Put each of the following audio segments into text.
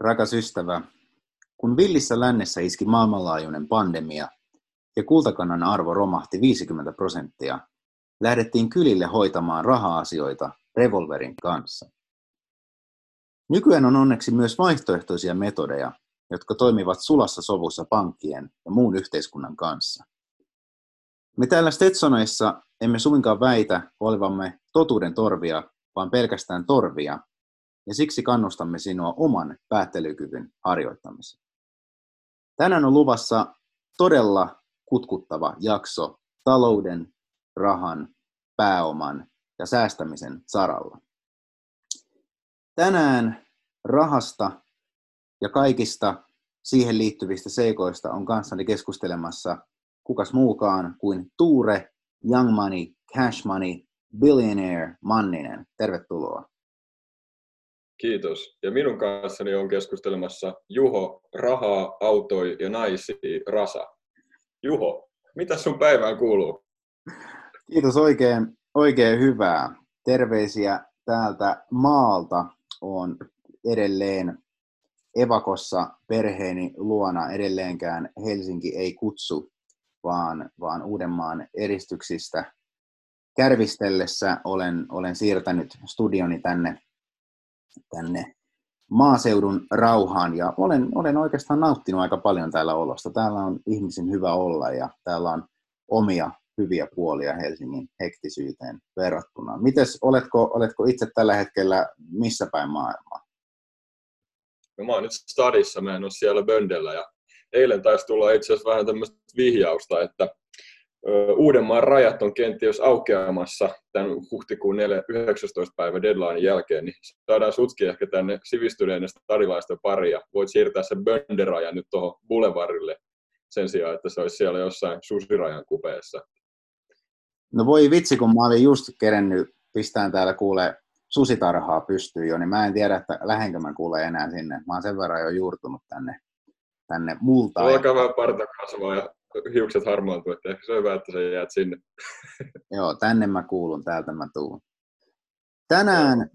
Rakas ystävä, kun villissä lännessä iski maailmanlaajuinen pandemia ja kultakannan arvo romahti 50 prosenttia, lähdettiin kylille hoitamaan raha-asioita revolverin kanssa. Nykyään on onneksi myös vaihtoehtoisia metodeja, jotka toimivat sulassa sovussa pankkien ja muun yhteiskunnan kanssa. Me täällä Stetsonissa emme suinkaan väitä olevamme totuuden torvia, vaan pelkästään torvia, ja siksi kannustamme sinua oman päättelykyvyn harjoittamiseen. Tänään on luvassa todella kutkuttava jakso talouden, rahan, pääoman ja säästämisen saralla. Tänään rahasta ja kaikista siihen liittyvistä seikoista on kanssani keskustelemassa kukas muukaan kuin Tuure Young Money, Cash Money, Billionaire Manninen. Tervetuloa. Kiitos. Ja minun kanssani on keskustelemassa Juho, rahaa, autoi ja naisi, Rasa. Juho, mitä sun päivään kuuluu? Kiitos oikein, oikein hyvää. Terveisiä täältä maalta. On edelleen evakossa perheeni luona edelleenkään Helsinki ei kutsu, vaan, vaan Uudenmaan eristyksistä kärvistellessä olen, olen siirtänyt studioni tänne tänne maaseudun rauhaan ja olen, olen oikeastaan nauttinut aika paljon täällä olosta. Täällä on ihmisen hyvä olla ja täällä on omia hyviä puolia Helsingin hektisyyteen verrattuna. Mites, oletko, oletko itse tällä hetkellä missä päin maailmaa? No mä oon nyt stadissa, mä en ole siellä Böndellä ja eilen taisi tulla itse asiassa vähän tämmöistä vihjausta, että Uudenmaan rajat on kenties aukeamassa tämän huhtikuun 19. päivä deadline jälkeen, niin saadaan sutki ehkä tänne sivistyneiden stadilaisten pari ja voit siirtää sen Bönderaja nyt tuohon Boulevardille sen sijaan, että se olisi siellä jossain susirajan kupeessa. No voi vitsi, kun mä olin just kerennyt pistään täällä kuule susitarhaa pystyy jo, niin mä en tiedä, että lähenkö mä kuule enää sinne. Mä oon sen verran jo juurtunut tänne, tänne multaan. Alkaa vähän parta kasvaa ja hiukset harmaantuu, että ehkä se on hyvä, että sä jäät sinne. Joo, tänne mä kuulun, täältä mä tuun. Tänään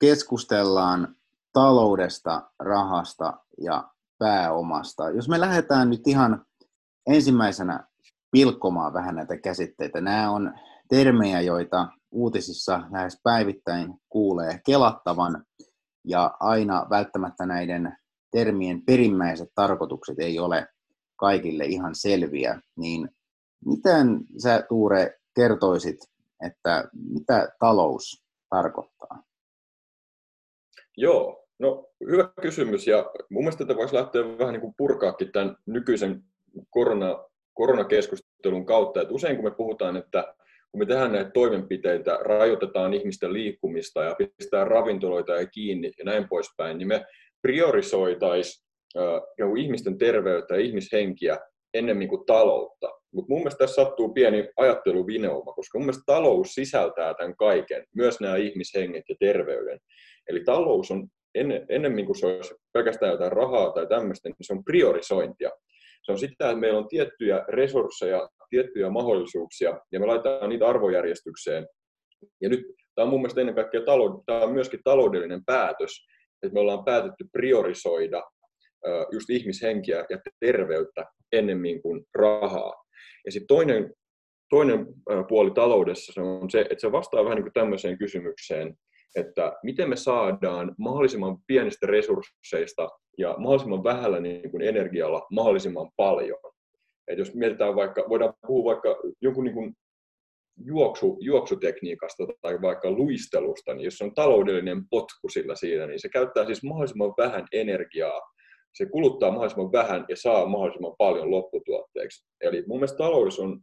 keskustellaan taloudesta, rahasta ja pääomasta. Jos me lähdetään nyt ihan ensimmäisenä pilkkomaan vähän näitä käsitteitä. Nämä on termejä, joita uutisissa lähes päivittäin kuulee kelattavan, ja aina välttämättä näiden termien perimmäiset tarkoitukset ei ole kaikille ihan selviä, niin miten sä Tuure kertoisit, että mitä talous tarkoittaa? Joo, no hyvä kysymys ja mun mielestä tätä voisi lähteä vähän niin kuin purkaakin tämän nykyisen korona, koronakeskustelun kautta, että usein kun me puhutaan, että kun me tehdään näitä toimenpiteitä, rajoitetaan ihmisten liikkumista ja pistetään ravintoloita ja kiinni ja näin poispäin, niin me priorisoitaisiin ihmisten terveyttä ja ihmishenkiä ennemmin kuin taloutta. Mutta mun mielestä tässä sattuu pieni ajatteluvineuma, koska mun mielestä talous sisältää tämän kaiken, myös nämä ihmishenget ja terveyden. Eli talous on ennen, ennemmin kuin se olisi pelkästään jotain rahaa tai tämmöistä, niin se on priorisointia. Se on sitä, että meillä on tiettyjä resursseja, tiettyjä mahdollisuuksia, ja me laitetaan niitä arvojärjestykseen. Ja nyt tämä on mun mielestä ennen kaikkea talou- tämä on myöskin taloudellinen päätös, että me ollaan päätetty priorisoida just ihmishenkiä ja terveyttä ennemmin kuin rahaa. Ja sitten toinen, toinen puoli taloudessa se on se, että se vastaa vähän niin kuin tämmöiseen kysymykseen, että miten me saadaan mahdollisimman pienistä resursseista ja mahdollisimman vähällä niin kuin energialla mahdollisimman paljon. Et jos mietitään vaikka, voidaan puhua vaikka jonkun niin kuin juoksu, juoksutekniikasta tai vaikka luistelusta, niin jos on taloudellinen potku sillä siinä, niin se käyttää siis mahdollisimman vähän energiaa se kuluttaa mahdollisimman vähän ja saa mahdollisimman paljon lopputuotteeksi. Eli mun mielestä talous on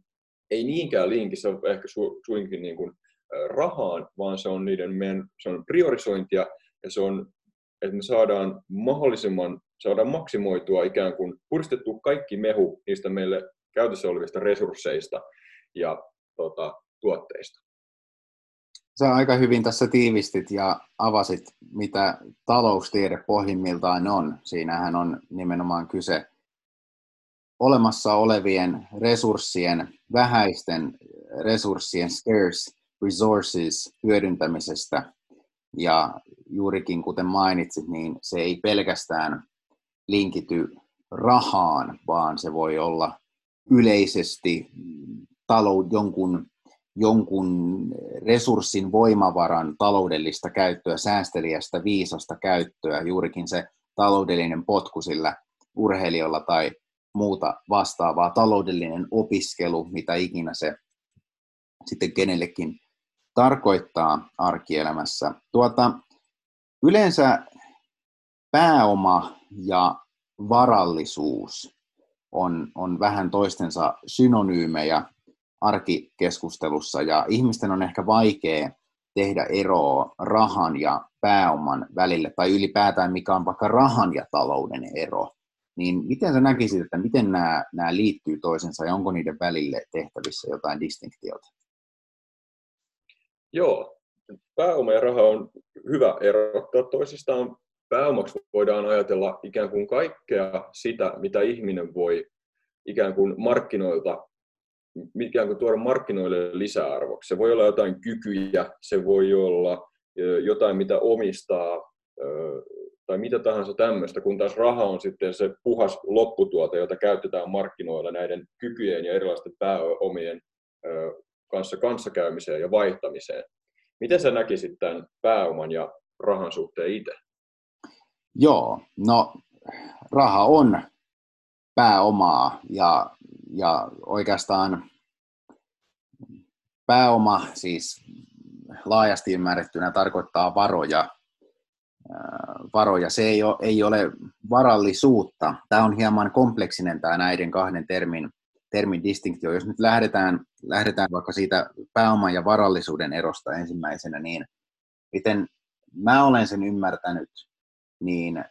ei niinkään linkissä ehkä su, suinkin niin kuin rahaan, vaan se on niiden meidän, se on priorisointia ja se on, että me saadaan mahdollisimman, saadaan maksimoitua ikään kuin puristettu kaikki mehu niistä meille käytössä olevista resursseista ja tota, tuotteista. Sä aika hyvin tässä tiivistit ja avasit, mitä taloustiede pohjimmiltaan on. Siinähän on nimenomaan kyse olemassa olevien resurssien, vähäisten resurssien scarce resources hyödyntämisestä Ja juurikin kuten mainitsit, niin se ei pelkästään linkity rahaan, vaan se voi olla yleisesti talou, jonkun, jonkun resurssin voimavaran taloudellista käyttöä, säästeliästä, viisasta käyttöä, juurikin se taloudellinen potku sillä urheilijoilla tai muuta vastaavaa, taloudellinen opiskelu, mitä ikinä se sitten kenellekin tarkoittaa arkielämässä. Tuota, yleensä pääoma ja varallisuus on, on vähän toistensa synonyymejä arkikeskustelussa ja ihmisten on ehkä vaikea tehdä eroa rahan ja pääoman välille tai ylipäätään mikä on vaikka rahan ja talouden ero. Niin miten sä näkisit, että miten nämä, nämä liittyy toisensa ja onko niiden välille tehtävissä jotain distinktiota? Joo, pääoma ja raha on hyvä erottaa toisistaan. Pääomaksi voidaan ajatella ikään kuin kaikkea sitä, mitä ihminen voi ikään kuin markkinoilta ikään kuin tuoda markkinoille lisäarvoksi. Se voi olla jotain kykyjä, se voi olla jotain, mitä omistaa, tai mitä tahansa tämmöistä, kun taas raha on sitten se puhas lopputuote, jota käytetään markkinoilla näiden kykyjen ja erilaisten pääomien kanssa kanssakäymiseen ja vaihtamiseen. Miten sä näkisit tämän pääoman ja rahan suhteen itse? Joo, no raha on pääomaa ja, ja oikeastaan pääoma siis laajasti ymmärrettynä tarkoittaa varoja. varoja. Se ei ole, ei ole varallisuutta. Tämä on hieman kompleksinen tämä näiden kahden termin termin distinktio. Jos nyt lähdetään, lähdetään vaikka siitä pääoman ja varallisuuden erosta ensimmäisenä, niin miten mä olen sen ymmärtänyt, niin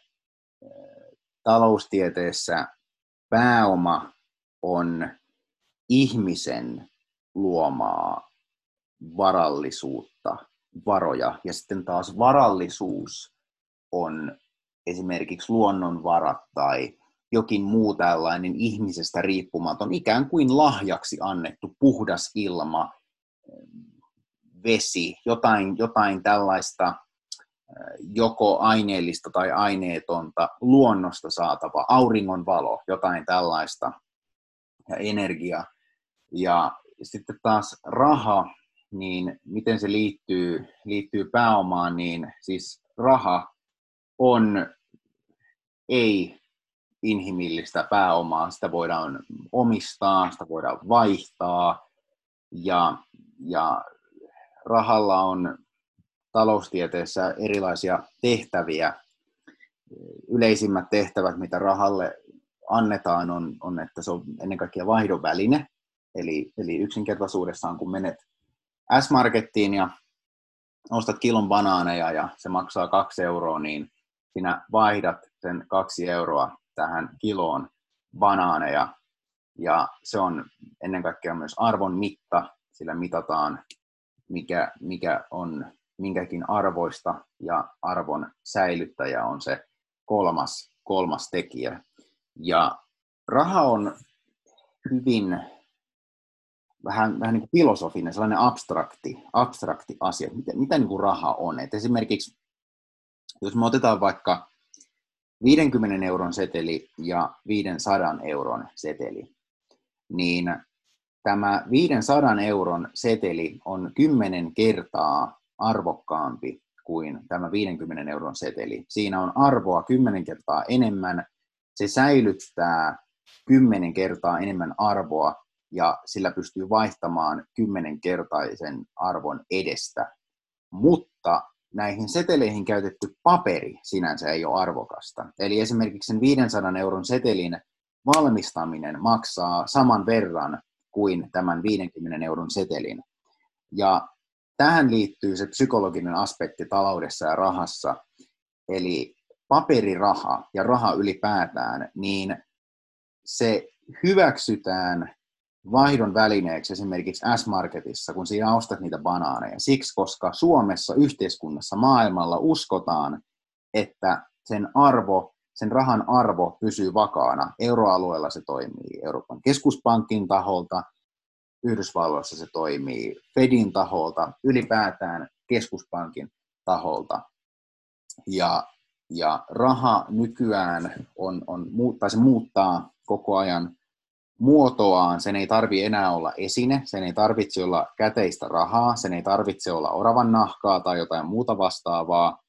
taloustieteessä pääoma on ihmisen luomaa varallisuutta, varoja, ja sitten taas varallisuus on esimerkiksi luonnonvarat tai jokin muu tällainen ihmisestä riippumaton, ikään kuin lahjaksi annettu puhdas ilma, vesi, jotain, jotain tällaista joko aineellista tai aineetonta luonnosta saatava, auringon valo, jotain tällaista ja energia. Ja sitten taas raha, niin miten se liittyy, liittyy pääomaan, niin siis raha on ei inhimillistä pääomaa, sitä voidaan omistaa, sitä voidaan vaihtaa ja, ja rahalla on taloustieteessä erilaisia tehtäviä. Yleisimmät tehtävät, mitä rahalle annetaan, on, on että se on ennen kaikkea vaihdon väline. Eli, eli yksinkertaisuudessaan, kun menet S-Markettiin ja ostat kilon banaaneja ja se maksaa kaksi euroa, niin sinä vaihdat sen kaksi euroa tähän kiloon banaaneja. Ja se on ennen kaikkea myös arvon mitta, sillä mitataan, mikä, mikä on minkäkin arvoista, ja arvon säilyttäjä on se kolmas, kolmas tekijä. Ja raha on hyvin vähän, vähän niin kuin filosofinen, sellainen abstrakti, abstrakti asia, mitä, mitä niin kuin raha on. Et esimerkiksi jos me otetaan vaikka 50 euron seteli ja 500 euron seteli, niin tämä 500 euron seteli on 10 kertaa arvokkaampi kuin tämä 50 euron seteli. Siinä on arvoa 10 kertaa enemmän, se säilyttää 10 kertaa enemmän arvoa ja sillä pystyy vaihtamaan 10 kertaisen arvon edestä. Mutta näihin seteleihin käytetty paperi sinänsä ei ole arvokasta. Eli esimerkiksi sen 500 euron setelin valmistaminen maksaa saman verran kuin tämän 50 euron setelin. Ja tähän liittyy se psykologinen aspekti taloudessa ja rahassa. Eli paperiraha ja raha ylipäätään, niin se hyväksytään vaihdon välineeksi esimerkiksi S-Marketissa, kun siinä ostat niitä banaaneja. Siksi, koska Suomessa, yhteiskunnassa, maailmalla uskotaan, että sen arvo, sen rahan arvo pysyy vakaana. Euroalueella se toimii Euroopan keskuspankin taholta, Yhdysvalloissa se toimii Fedin taholta, ylipäätään keskuspankin taholta. Ja, ja raha nykyään on, on, tai se muuttaa koko ajan muotoaan. Sen ei tarvi enää olla esine, sen ei tarvitse olla käteistä rahaa, sen ei tarvitse olla oravan nahkaa tai jotain muuta vastaavaa,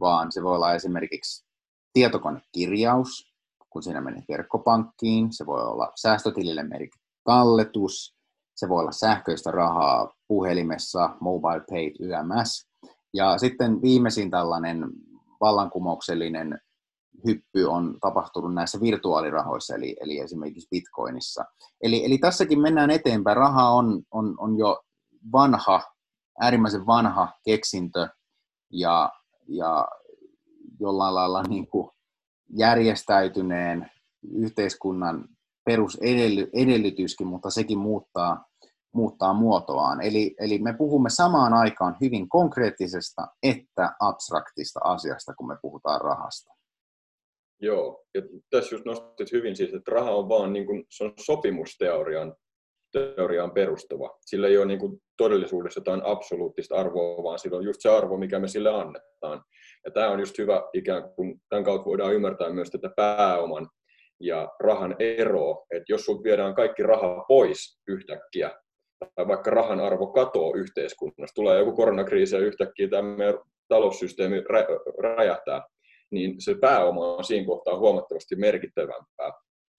vaan se voi olla esimerkiksi tietokonekirjaus, kun siinä menee verkkopankkiin, se voi olla säästötilille merkitty talletus, se voi olla sähköistä rahaa puhelimessa, mobile pay, YMS. Ja sitten viimeisin tällainen vallankumouksellinen hyppy on tapahtunut näissä virtuaalirahoissa, eli, eli esimerkiksi Bitcoinissa. Eli, eli tässäkin mennään eteenpäin. Raha on, on, on jo vanha, äärimmäisen vanha keksintö, ja, ja jollain lailla niin kuin järjestäytyneen yhteiskunnan perusedellytyskin, mutta sekin muuttaa, muuttaa muotoaan. Eli, eli me puhumme samaan aikaan hyvin konkreettisesta että abstraktista asiasta, kun me puhutaan rahasta. Joo, ja tässä just nostit hyvin siis, että raha on vaan niin kuin, se on sopimusteorian teoriaan perustuva. Sillä ei ole niin kuin todellisuudessa jotain absoluuttista arvoa, vaan sillä on just se arvo, mikä me sille annetaan. Ja tämä on just hyvä ikään kuin, tämän kautta voidaan ymmärtää myös tätä pääoman ja rahan eroa, että jos sinulta viedään kaikki raha pois yhtäkkiä, tai vaikka rahan arvo katoo yhteiskunnasta, tulee joku koronakriisi ja yhtäkkiä tämä taloussysteemi räjähtää, niin se pääoma on siinä kohtaa huomattavasti merkittävämpää.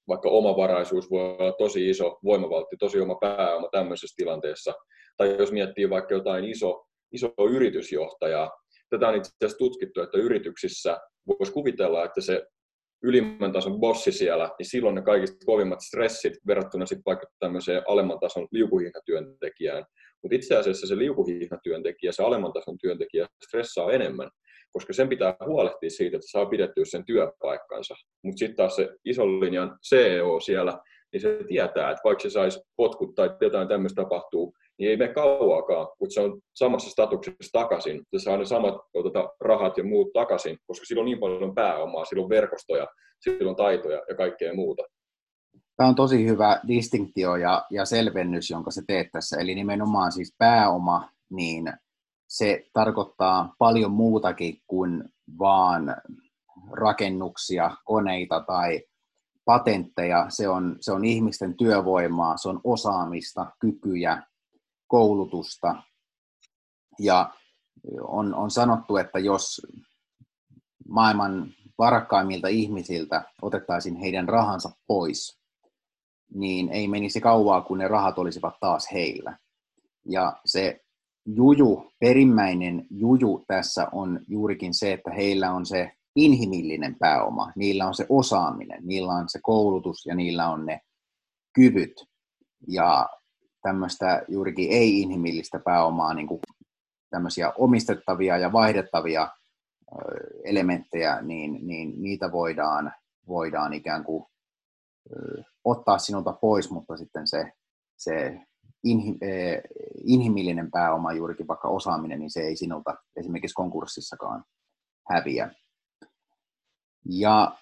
Vaikka omavaraisuus voi olla tosi iso voimavaltti, tosi oma pääoma tämmöisessä tilanteessa. Tai jos miettii vaikka jotain iso, iso yritysjohtajaa, tätä on itse asiassa tutkittu, että yrityksissä voisi kuvitella, että se ylimmän tason bossi siellä, niin silloin ne kaikista kovimmat stressit verrattuna sitten vaikka tämmöiseen alemman tason liukuhihnatyöntekijään. Mutta itse asiassa se liukuhihnatyöntekijä, se alemman tason työntekijä stressaa enemmän, koska sen pitää huolehtia siitä, että saa pidettyä sen työpaikkansa. Mutta sitten taas se ison linjan CEO siellä, niin se tietää, että vaikka se saisi potkut tai jotain tämmöistä tapahtuu, niin ei mene kauaakaan, mutta se on samassa statuksessa takaisin. Se saa ne samat tuota, rahat ja muut takaisin, koska sillä on niin paljon pääomaa, sillä on verkostoja, sillä on taitoja ja kaikkea muuta. Tämä on tosi hyvä distinktio ja, ja selvennys, jonka se teet tässä. Eli nimenomaan siis pääoma, niin se tarkoittaa paljon muutakin kuin vaan rakennuksia, koneita tai patentteja. Se on, se on ihmisten työvoimaa, se on osaamista, kykyjä, koulutusta. Ja on, on sanottu, että jos maailman varakkaimmilta ihmisiltä otettaisiin heidän rahansa pois, niin ei menisi kauaa, kun ne rahat olisivat taas heillä. Ja se juju, perimmäinen juju tässä on juurikin se, että heillä on se inhimillinen pääoma, niillä on se osaaminen, niillä on se koulutus ja niillä on ne kyvyt. Ja tämmöistä juurikin ei-inhimillistä pääomaa, niin kuin tämmöisiä omistettavia ja vaihdettavia elementtejä, niin, niin niitä voidaan, voidaan ikään kuin ottaa sinulta pois, mutta sitten se, se inhi, inhimillinen pääoma, juurikin vaikka osaaminen, niin se ei sinulta esimerkiksi konkurssissakaan häviä. Ja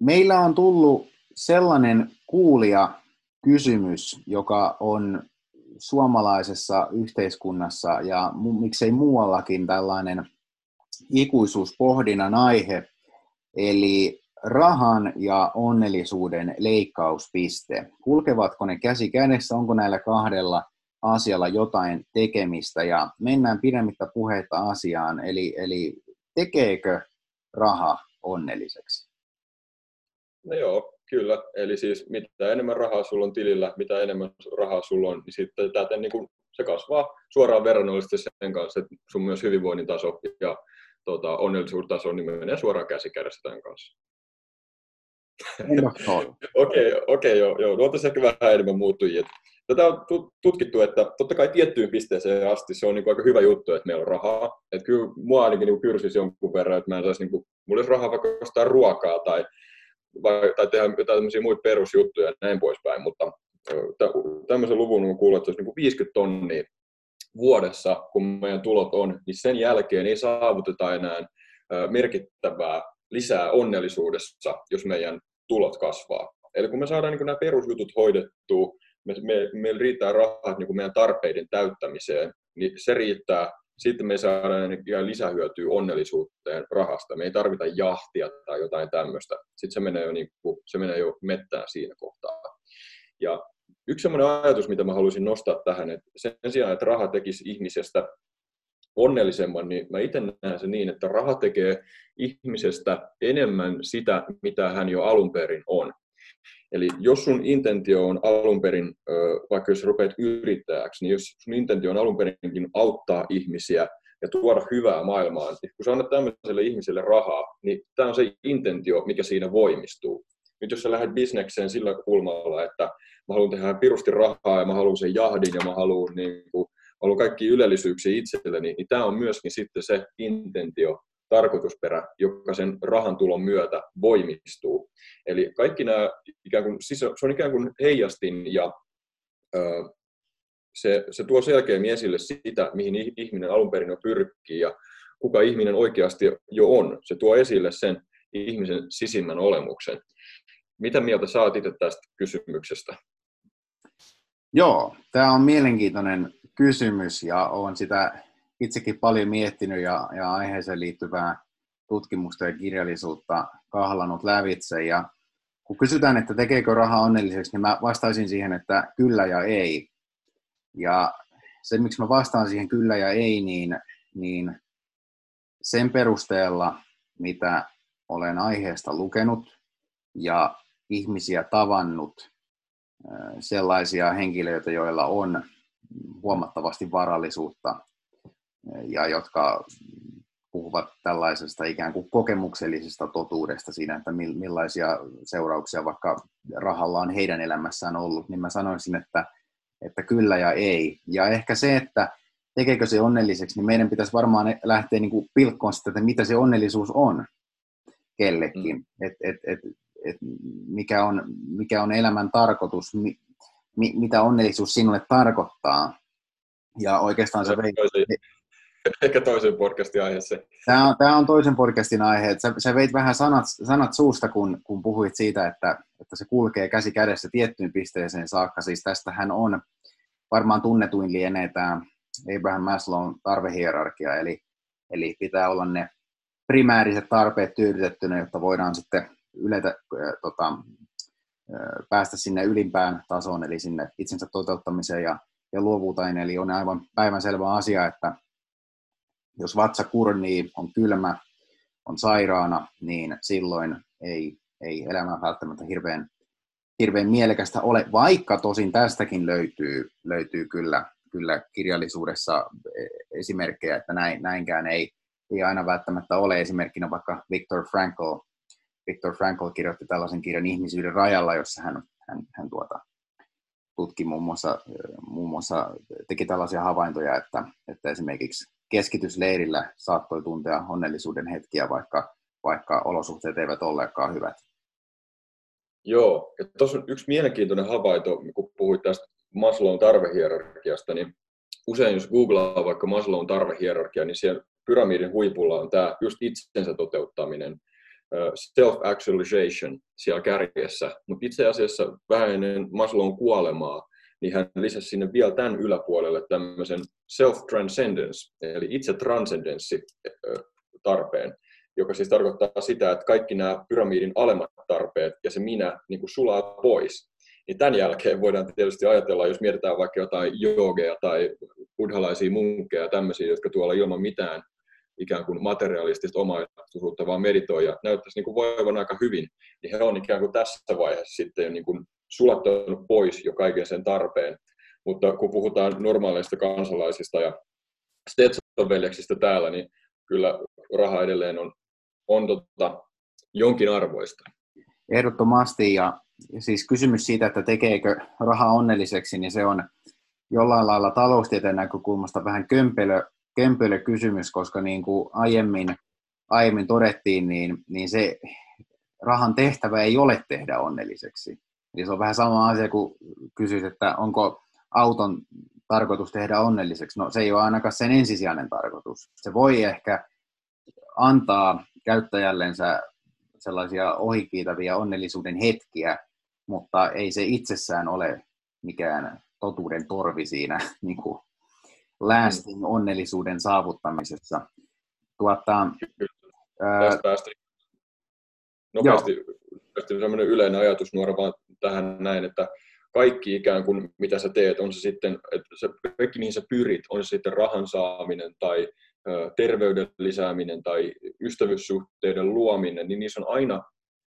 meillä on tullut sellainen kuulija kysymys, joka on suomalaisessa yhteiskunnassa ja miksei muuallakin tällainen ikuisuuspohdinnan aihe, eli rahan ja onnellisuuden leikkauspiste. Kulkevatko ne käsi kädessä, onko näillä kahdella asialla jotain tekemistä ja mennään pidemmittä puheita asiaan, eli, eli tekeekö raha onnelliseksi? No joo, kyllä. Eli siis mitä enemmän rahaa sulla on tilillä, mitä enemmän rahaa sulla on, niin sitten täten niin kuin, se kasvaa suoraan verrannollisesti sen kanssa, että sun myös hyvinvoinnin taso ja tota, onnellisuustaso niin menee suoraan käsi kädessä tämän kanssa. Okei, okay, okay, joo, joo. No, tässä ehkä vähän enemmän muuttujia. Tätä on tutkittu, että totta kai tiettyyn pisteeseen asti se on niin kuin aika hyvä juttu, että meillä on rahaa. Että kyllä mua ainakin niin kyrsisi jonkun verran, että mä en saisi, niin kuin, mulla olisi rahaa vaikka ostaa ruokaa tai, tai tehdä jotain tämmöisiä muita perusjuttuja ja näin poispäin. Mutta tämmöisen luvun on kuullut, että olisi niin kuin 50 tonnia vuodessa, kun meidän tulot on, niin sen jälkeen ei saavuteta enää merkittävää lisää onnellisuudessa, jos meidän tulot kasvaa. Eli kun me saadaan niin nämä perusjutut hoidettua, me, me, meillä riittää rahat niin meidän tarpeiden täyttämiseen, niin se riittää sitten me saadaan ihan lisähyötyä onnellisuuteen rahasta. Me ei tarvita jahtia tai jotain tämmöistä. Sitten se menee jo, niin kuin, se menee jo mettään siinä kohtaa. Ja yksi sellainen ajatus, mitä mä haluaisin nostaa tähän, että sen sijaan, että raha tekisi ihmisestä onnellisemman, niin mä itse näen se niin, että raha tekee ihmisestä enemmän sitä, mitä hän jo alun perin on. Eli jos sun intentio on alun perin, vaikka jos rupeat yrittäjäksi, niin jos sun intentio on alun perinkin auttaa ihmisiä ja tuoda hyvää maailmaan, niin kun sä annat tämmöiselle ihmiselle rahaa, niin tämä on se intentio, mikä siinä voimistuu. Nyt jos sä lähdet bisnekseen sillä kulmalla, että mä haluan tehdä pirusti rahaa ja mä haluan sen jahdin ja mä haluan, niin kuin, kaikki ylellisyyksiä itselleni, niin tämä on myöskin sitten se intentio, tarkoitusperä, joka sen rahan tulon myötä voimistuu. Eli kaikki nämä, ikään kuin, se on ikään kuin heijastin ja se, se tuo selkeämmin esille sitä, mihin ihminen alun perin jo pyrkii ja kuka ihminen oikeasti jo on. Se tuo esille sen ihmisen sisimmän olemuksen. Mitä mieltä saat itse tästä kysymyksestä? Joo, tämä on mielenkiintoinen kysymys ja olen sitä itsekin paljon miettinyt ja, ja aiheeseen liittyvää tutkimusta ja kirjallisuutta kahlanut lävitse. Ja kun kysytään, että tekeekö raha onnelliseksi, niin mä vastaisin siihen, että kyllä ja ei. Ja se, miksi mä vastaan siihen kyllä ja ei, niin, niin sen perusteella, mitä olen aiheesta lukenut ja ihmisiä tavannut, sellaisia henkilöitä, joilla on huomattavasti varallisuutta ja jotka puhuvat tällaisesta ikään kuin kokemuksellisesta totuudesta siinä, että millaisia seurauksia vaikka rahalla on heidän elämässään ollut, niin mä sanoisin, että, että kyllä ja ei. Ja ehkä se, että tekeekö se onnelliseksi, niin meidän pitäisi varmaan lähteä niin kuin pilkkoon sitä, että mitä se onnellisuus on kellekin. Mm. Et, et, et, et mikä, on, mikä on elämän tarkoitus, mi, mi, mitä onnellisuus sinulle tarkoittaa. Ja oikeastaan se vei, Ehkä toisen podcastin aihe se. Tämä on, tämä on toisen podcastin aihe. Sä, sä veit vähän sanat, sanat suusta, kun, kun puhuit siitä, että, että se kulkee käsi kädessä tiettyyn pisteeseen saakka. Siis tästähän on varmaan tunnetuin lienee tämä Abraham Maslown tarvehierarkia, eli, eli pitää olla ne primääriset tarpeet tyydytettynä, jotta voidaan sitten yletä, äh, tota, äh, päästä sinne ylimpään tasoon, eli sinne itsensä toteuttamiseen ja, ja luovuuteen. Eli on aivan päivänselvä asia, että jos vatsa kurnii, on kylmä, on sairaana, niin silloin ei, ei elämä välttämättä hirveän, hirveän mielekästä ole, vaikka tosin tästäkin löytyy, löytyy kyllä, kyllä kirjallisuudessa esimerkkejä, että näin, näinkään ei, ei aina välttämättä ole. Esimerkkinä vaikka Viktor Frankl, Viktor Frankl kirjoitti tällaisen kirjan Ihmisyyden rajalla, jossa hän, hän, hän tuota, tutki muun muassa, muun muassa, teki tällaisia havaintoja, että, että esimerkiksi keskitysleirillä saattoi tuntea onnellisuuden hetkiä, vaikka, vaikka olosuhteet eivät olleetkaan hyvät. Joo, ja tuossa on yksi mielenkiintoinen havainto, kun puhuit tästä Maslown tarvehierarkiasta, niin usein jos googlaa vaikka Maslown tarvehierarkia, niin siellä pyramidin huipulla on tämä just itsensä toteuttaminen, self-actualization siellä kärjessä. Mutta itse asiassa vähän ennen Maslown kuolemaa niin hän lisäsi sinne vielä tämän yläpuolelle tämmöisen self-transcendence, eli itse transcendenssi tarpeen, joka siis tarkoittaa sitä, että kaikki nämä pyramidin alemmat tarpeet ja se minä niin kuin sulaa pois. Niin tämän jälkeen voidaan tietysti ajatella, jos mietitään vaikka jotain joogeja tai buddhalaisia munkkeja, tämmöisiä, jotka tuolla ilman mitään ikään kuin materialistista omaisuutta vaan meditoi ja näyttäisi niin kuin voivan aika hyvin, niin he on ikään kuin tässä vaiheessa sitten niin kuin sulattanut pois jo kaiken sen tarpeen. Mutta kun puhutaan normaaleista kansalaisista ja Stetson-veljeksistä täällä, niin kyllä raha edelleen on, on tota, jonkin arvoista. Ehdottomasti, ja siis kysymys siitä, että tekeekö raha onnelliseksi, niin se on jollain lailla taloustieteen näkökulmasta vähän kömpelö, kömpelö kysymys, koska niin kuin aiemmin, aiemmin todettiin, niin, niin se rahan tehtävä ei ole tehdä onnelliseksi. Eli se on vähän sama asia kuin kysyisi, että onko auton tarkoitus tehdä onnelliseksi. No se ei ole ainakaan sen ensisijainen tarkoitus. Se voi ehkä antaa käyttäjällensä sellaisia ohikiitäviä onnellisuuden hetkiä, mutta ei se itsessään ole mikään totuuden torvi siinä niin kuin lasting onnellisuuden saavuttamisessa. Tuota, Tästä päästä nopeasti, nopeasti sellainen yleinen ajatus nuora vaan tähän näin, että kaikki ikään kuin mitä sä teet, on se sitten, että se, kaikki mihin sä pyrit, on se sitten rahan saaminen tai terveyden lisääminen tai ystävyyssuhteiden luominen, niin niissä on aina,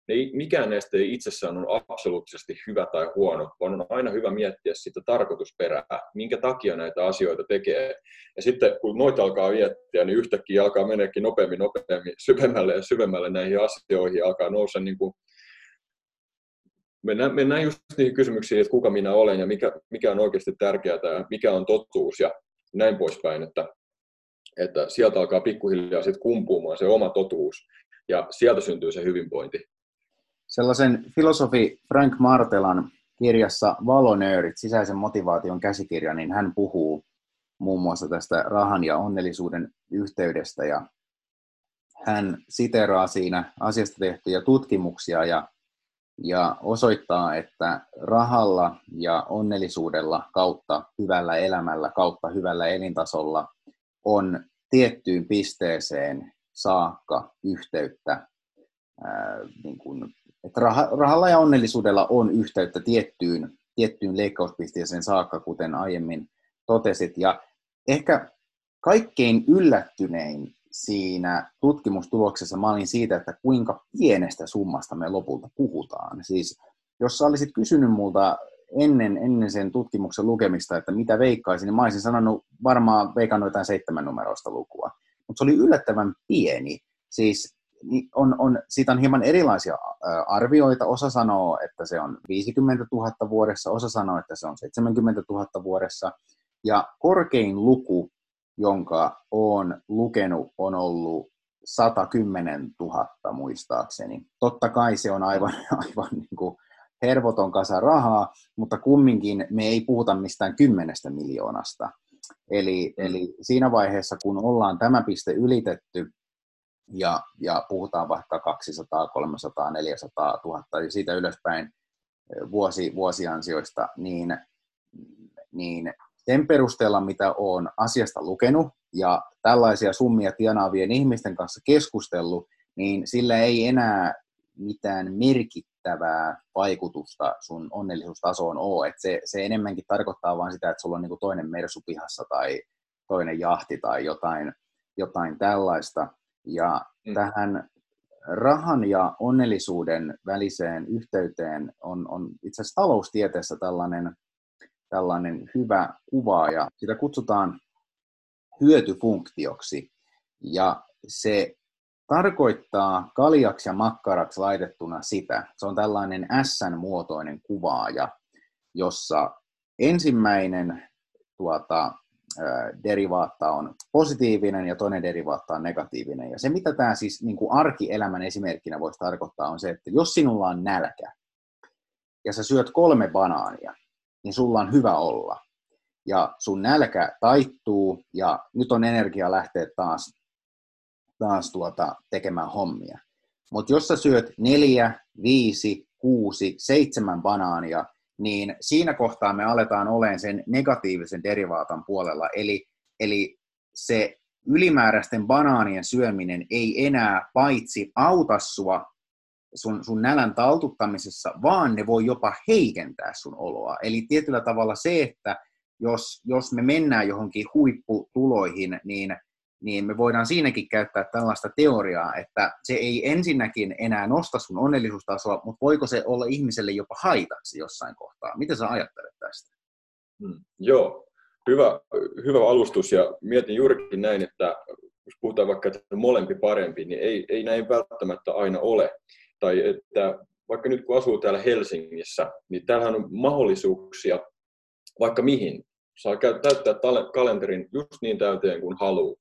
ne mikään näistä ei itsessään ole absoluuttisesti hyvä tai huono, vaan on aina hyvä miettiä sitä tarkoitusperää, minkä takia näitä asioita tekee. Ja sitten kun noita alkaa miettiä, niin yhtäkkiä alkaa meneekin nopeammin, nopeammin, syvemmälle ja syvemmälle näihin asioihin, alkaa nousta niin kuin mennään, mennään just niihin kysymyksiin, että kuka minä olen ja mikä, mikä on oikeasti tärkeää ja mikä on totuus ja näin poispäin, että, että sieltä alkaa pikkuhiljaa sitten kumpuumaan se oma totuus ja sieltä syntyy se hyvinvointi. Sellaisen filosofi Frank Martelan kirjassa Valonöörit, sisäisen motivaation käsikirja, niin hän puhuu muun muassa tästä rahan ja onnellisuuden yhteydestä ja hän siteraa siinä asiasta tehtyjä tutkimuksia ja ja osoittaa, että rahalla ja onnellisuudella kautta hyvällä elämällä, kautta hyvällä elintasolla on tiettyyn pisteeseen saakka yhteyttä. Niin kuin, että rahalla ja onnellisuudella on yhteyttä tiettyyn, tiettyyn leikkauspisteeseen saakka, kuten aiemmin totesit. Ja ehkä kaikkein yllättynein siinä tutkimustuloksessa mä olin siitä, että kuinka pienestä summasta me lopulta puhutaan. Siis jos sä olisit kysynyt multa ennen, ennen sen tutkimuksen lukemista, että mitä veikkaisin, niin mä olisin sanonut varmaan veikannut jotain seitsemän numeroista lukua. Mutta se oli yllättävän pieni. Siis on, on, siitä on hieman erilaisia arvioita. Osa sanoo, että se on 50 000 vuodessa, osa sanoo, että se on 70 000 vuodessa. Ja korkein luku jonka olen lukenut, on ollut 110 000 muistaakseni. Totta kai se on aivan, aivan niin kuin hervoton kasa rahaa, mutta kumminkin me ei puhuta mistään kymmenestä miljoonasta. Eli, eli siinä vaiheessa, kun ollaan tämä piste ylitetty ja, ja puhutaan vaikka 200, 300, 400 000 ja siitä ylöspäin vuosi, vuosiansioista, niin, niin sen perusteella, mitä olen asiasta lukenut ja tällaisia summia tienaavien ihmisten kanssa keskustellut, niin sillä ei enää mitään merkittävää vaikutusta sun onnellisuustasoon ole. Et se, se enemmänkin tarkoittaa vain sitä, että sulla on niinku toinen mersu pihassa tai toinen jahti tai jotain, jotain tällaista. Ja mm. tähän rahan ja onnellisuuden väliseen yhteyteen on, on itse asiassa taloustieteessä tällainen tällainen hyvä kuvaaja. Sitä kutsutaan hyötyfunktioksi ja se tarkoittaa kaljaksi ja makkaraksi laitettuna sitä. Se on tällainen S-muotoinen kuvaaja, jossa ensimmäinen tuota, derivaatta on positiivinen ja toinen derivaatta on negatiivinen. Ja se, mitä tämä siis niin kuin arkielämän esimerkkinä voisi tarkoittaa, on se, että jos sinulla on nälkä ja sä syöt kolme banaania, niin sulla on hyvä olla. Ja sun nälkä taittuu ja nyt on energia lähteä taas, taas tuota, tekemään hommia. Mutta jos sä syöt neljä, viisi, kuusi, seitsemän banaania, niin siinä kohtaa me aletaan olemaan sen negatiivisen derivaatan puolella. Eli, eli se ylimääräisten banaanien syöminen ei enää paitsi auta sua sun, sun nälän taltuttamisessa, vaan ne voi jopa heikentää sun oloa. Eli tietyllä tavalla se, että jos, jos me mennään johonkin huipputuloihin, niin, niin me voidaan siinäkin käyttää tällaista teoriaa, että se ei ensinnäkin enää nosta sun onnellisuustasoa, mutta voiko se olla ihmiselle jopa haitaksi jossain kohtaa? Mitä sä ajattelet tästä? Hmm, joo, hyvä, hyvä alustus ja mietin juurikin näin, että jos puhutaan vaikka, että molempi parempi, niin ei, ei näin välttämättä aina ole tai että vaikka nyt kun asuu täällä Helsingissä, niin täällähän on mahdollisuuksia vaikka mihin. Saa täyttää kalenterin just niin täyteen kuin haluaa.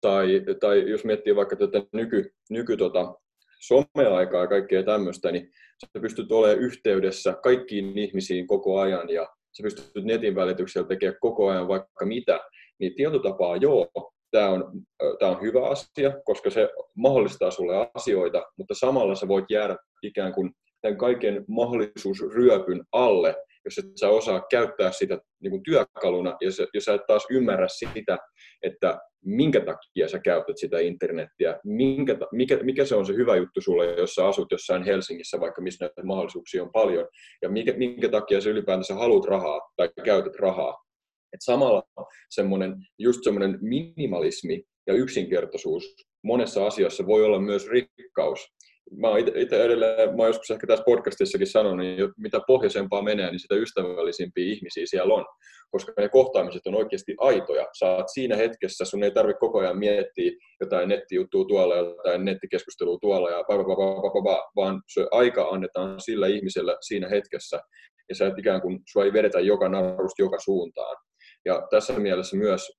Tai, tai jos miettii vaikka tätä nyky, nyky tota, someaikaa ja kaikkea tämmöistä, niin sä pystyt olemaan yhteydessä kaikkiin ihmisiin koko ajan ja sä pystyt netin välityksellä tekemään koko ajan vaikka mitä, niin tietotapaa joo, tämä on, tämä on hyvä asia, koska se mahdollistaa sulle asioita, mutta samalla sä voit jäädä ikään kuin tämän kaiken mahdollisuusryöpyn alle jos et sä osaa käyttää sitä niin kuin työkaluna, ja se, jos sä et taas ymmärrä sitä, että minkä takia sä käytät sitä internettiä, minkä, mikä, mikä se on se hyvä juttu sulle, jos sä asut jossain Helsingissä, vaikka missä näitä mahdollisuuksia on paljon, ja minkä, minkä takia sä ylipäätänsä haluat rahaa tai käytät rahaa. Et samalla semmoinen, just semmoinen minimalismi ja yksinkertaisuus monessa asiassa voi olla myös rikkaus mä itse edelleen, mä oon joskus ehkä tässä podcastissakin sanonut, niin mitä pohjoisempaa menee, niin sitä ystävällisimpiä ihmisiä siellä on, koska ne kohtaamiset on oikeasti aitoja. Saat siinä hetkessä, sun ei tarvitse koko ajan miettiä jotain nettijuttua tuolla, jotain nettikeskustelua tuolla, ja ba, ba, ba, ba, ba, vaan se aika annetaan sillä ihmisellä siinä hetkessä, ja sä et ikään kuin, sua ei vedetä joka narusta joka suuntaan. Ja tässä mielessä myös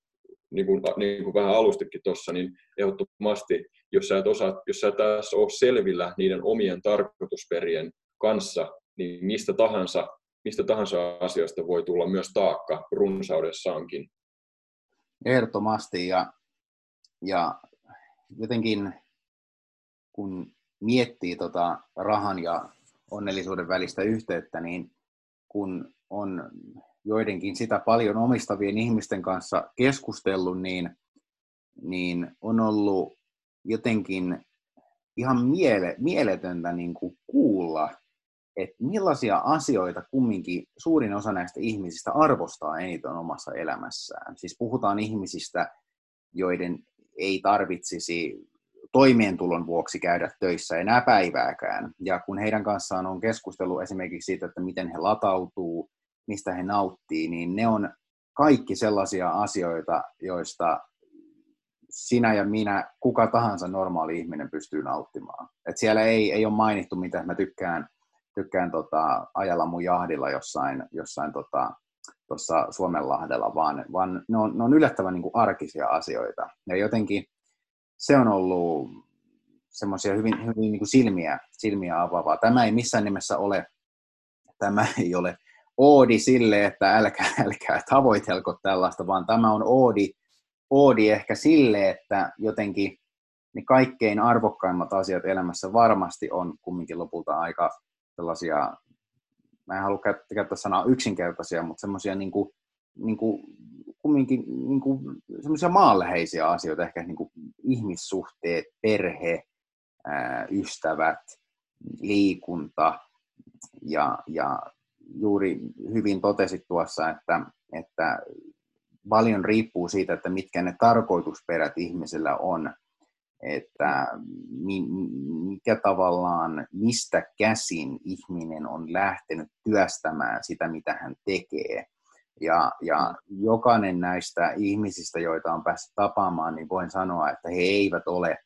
niin kuin, niin kuin vähän alustikin tuossa, niin ehdottomasti, jos sä et, osaa, jos sä tässä ole selvillä niiden omien tarkoitusperien kanssa, niin mistä tahansa, mistä tahansa asiasta voi tulla myös taakka runsaudessaankin. Ehdottomasti, ja, ja jotenkin kun miettii tota rahan ja onnellisuuden välistä yhteyttä, niin kun on joidenkin sitä paljon omistavien ihmisten kanssa keskustellut, niin, niin on ollut jotenkin ihan miele, mieletöntä niin kuin kuulla, että millaisia asioita kumminkin suurin osa näistä ihmisistä arvostaa eniten omassa elämässään. Siis puhutaan ihmisistä, joiden ei tarvitsisi toimeentulon vuoksi käydä töissä enää päivääkään. Ja kun heidän kanssaan on keskustellut esimerkiksi siitä, että miten he latautuu, mistä he nauttii, niin ne on kaikki sellaisia asioita, joista sinä ja minä, kuka tahansa normaali ihminen pystyy nauttimaan. Et siellä ei, ei ole mainittu, mitä mä tykkään, tykkään tota, ajalla mun jahdilla jossain, jossain tota, tuossa Suomenlahdella, vaan, vaan ne, on, ne on yllättävän niin kuin arkisia asioita. Ja jotenkin se on ollut semmoisia hyvin, hyvin niin kuin silmiä, silmiä avaavaa. Tämä ei missään nimessä ole, tämä ei ole oodi sille, että älkää, älkää tavoitelko tällaista, vaan tämä on oodi, oodi ehkä sille, että jotenkin ne kaikkein arvokkaimmat asiat elämässä varmasti on kumminkin lopulta aika sellaisia, mä en halua käyttää sanaa yksinkertaisia, mutta semmoisia niin kuin, niin kuin, kumminkin niin kuin, semmoisia maanläheisiä asioita, ehkä niin kuin ihmissuhteet, perhe, ystävät, liikunta ja, ja juuri hyvin totesit tuossa, että, että paljon riippuu siitä, että mitkä ne tarkoitusperät ihmisellä on, että mikä tavallaan, mistä käsin ihminen on lähtenyt työstämään sitä, mitä hän tekee. Ja, ja jokainen näistä ihmisistä, joita on päässyt tapaamaan, niin voin sanoa, että he eivät ole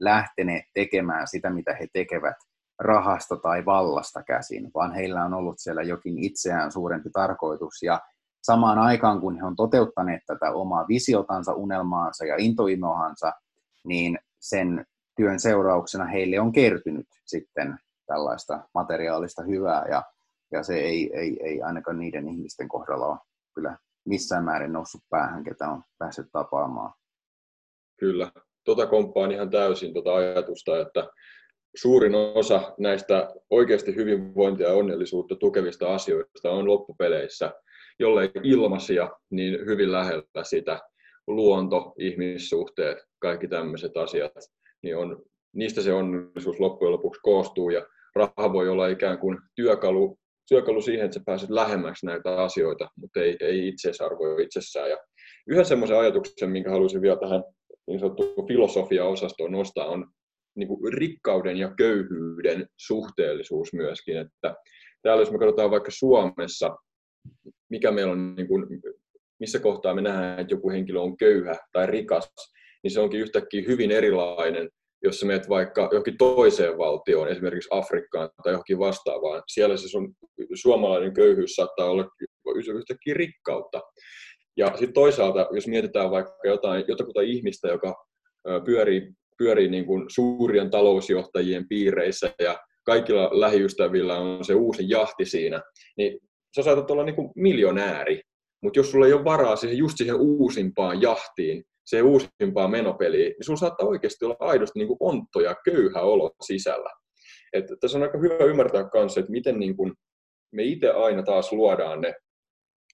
lähteneet tekemään sitä, mitä he tekevät rahasta tai vallasta käsin, vaan heillä on ollut siellä jokin itseään suurempi tarkoitus. Ja samaan aikaan, kun he on toteuttaneet tätä omaa visiotansa, unelmaansa ja intoimohansa, niin sen työn seurauksena heille on kertynyt sitten tällaista materiaalista hyvää, ja, ja se ei, ei, ei ainakaan niiden ihmisten kohdalla ole kyllä missään määrin noussut päähän, ketä on päässyt tapaamaan. Kyllä, tota komppaan ihan täysin tota ajatusta, että suurin osa näistä oikeasti hyvinvointia ja onnellisuutta tukevista asioista on loppupeleissä, jollei ilmaisia, niin hyvin lähellä sitä luonto, ihmissuhteet, kaikki tämmöiset asiat, niin on, niistä se onnellisuus loppujen lopuksi koostuu ja raha voi olla ikään kuin työkalu, työkalu siihen, että sä pääset lähemmäksi näitä asioita, mutta ei, ei itseisarvo itsessään. Ja yhden semmoisen ajatuksen, minkä haluaisin vielä tähän niin sanottuun filosofia-osastoon nostaa, on niin kuin rikkauden ja köyhyyden suhteellisuus myöskin. Että täällä jos me katsotaan vaikka Suomessa, mikä meillä on, niin kuin, missä kohtaa me nähdään, että joku henkilö on köyhä tai rikas, niin se onkin yhtäkkiä hyvin erilainen, jos sä menet vaikka johonkin toiseen valtioon, esimerkiksi Afrikkaan tai johonkin vastaavaan. Siellä se sun suomalainen köyhyys saattaa olla yhtäkkiä rikkautta. Ja sitten toisaalta, jos mietitään vaikka jotain, jotakuta ihmistä, joka pyörii pyörii niin kuin suurien talousjohtajien piireissä ja kaikilla lähiystävillä on se uusi jahti siinä, niin sä saatat olla niin kuin miljonääri, mutta jos sulla ei ole varaa siihen, just siihen uusimpaan jahtiin, se uusimpaan menopeliin, niin sulla saattaa oikeasti olla aidosti niin kuin ontto ja köyhä olo sisällä. Et tässä on aika hyvä ymmärtää kanssa, että miten niin kuin me itse aina taas luodaan ne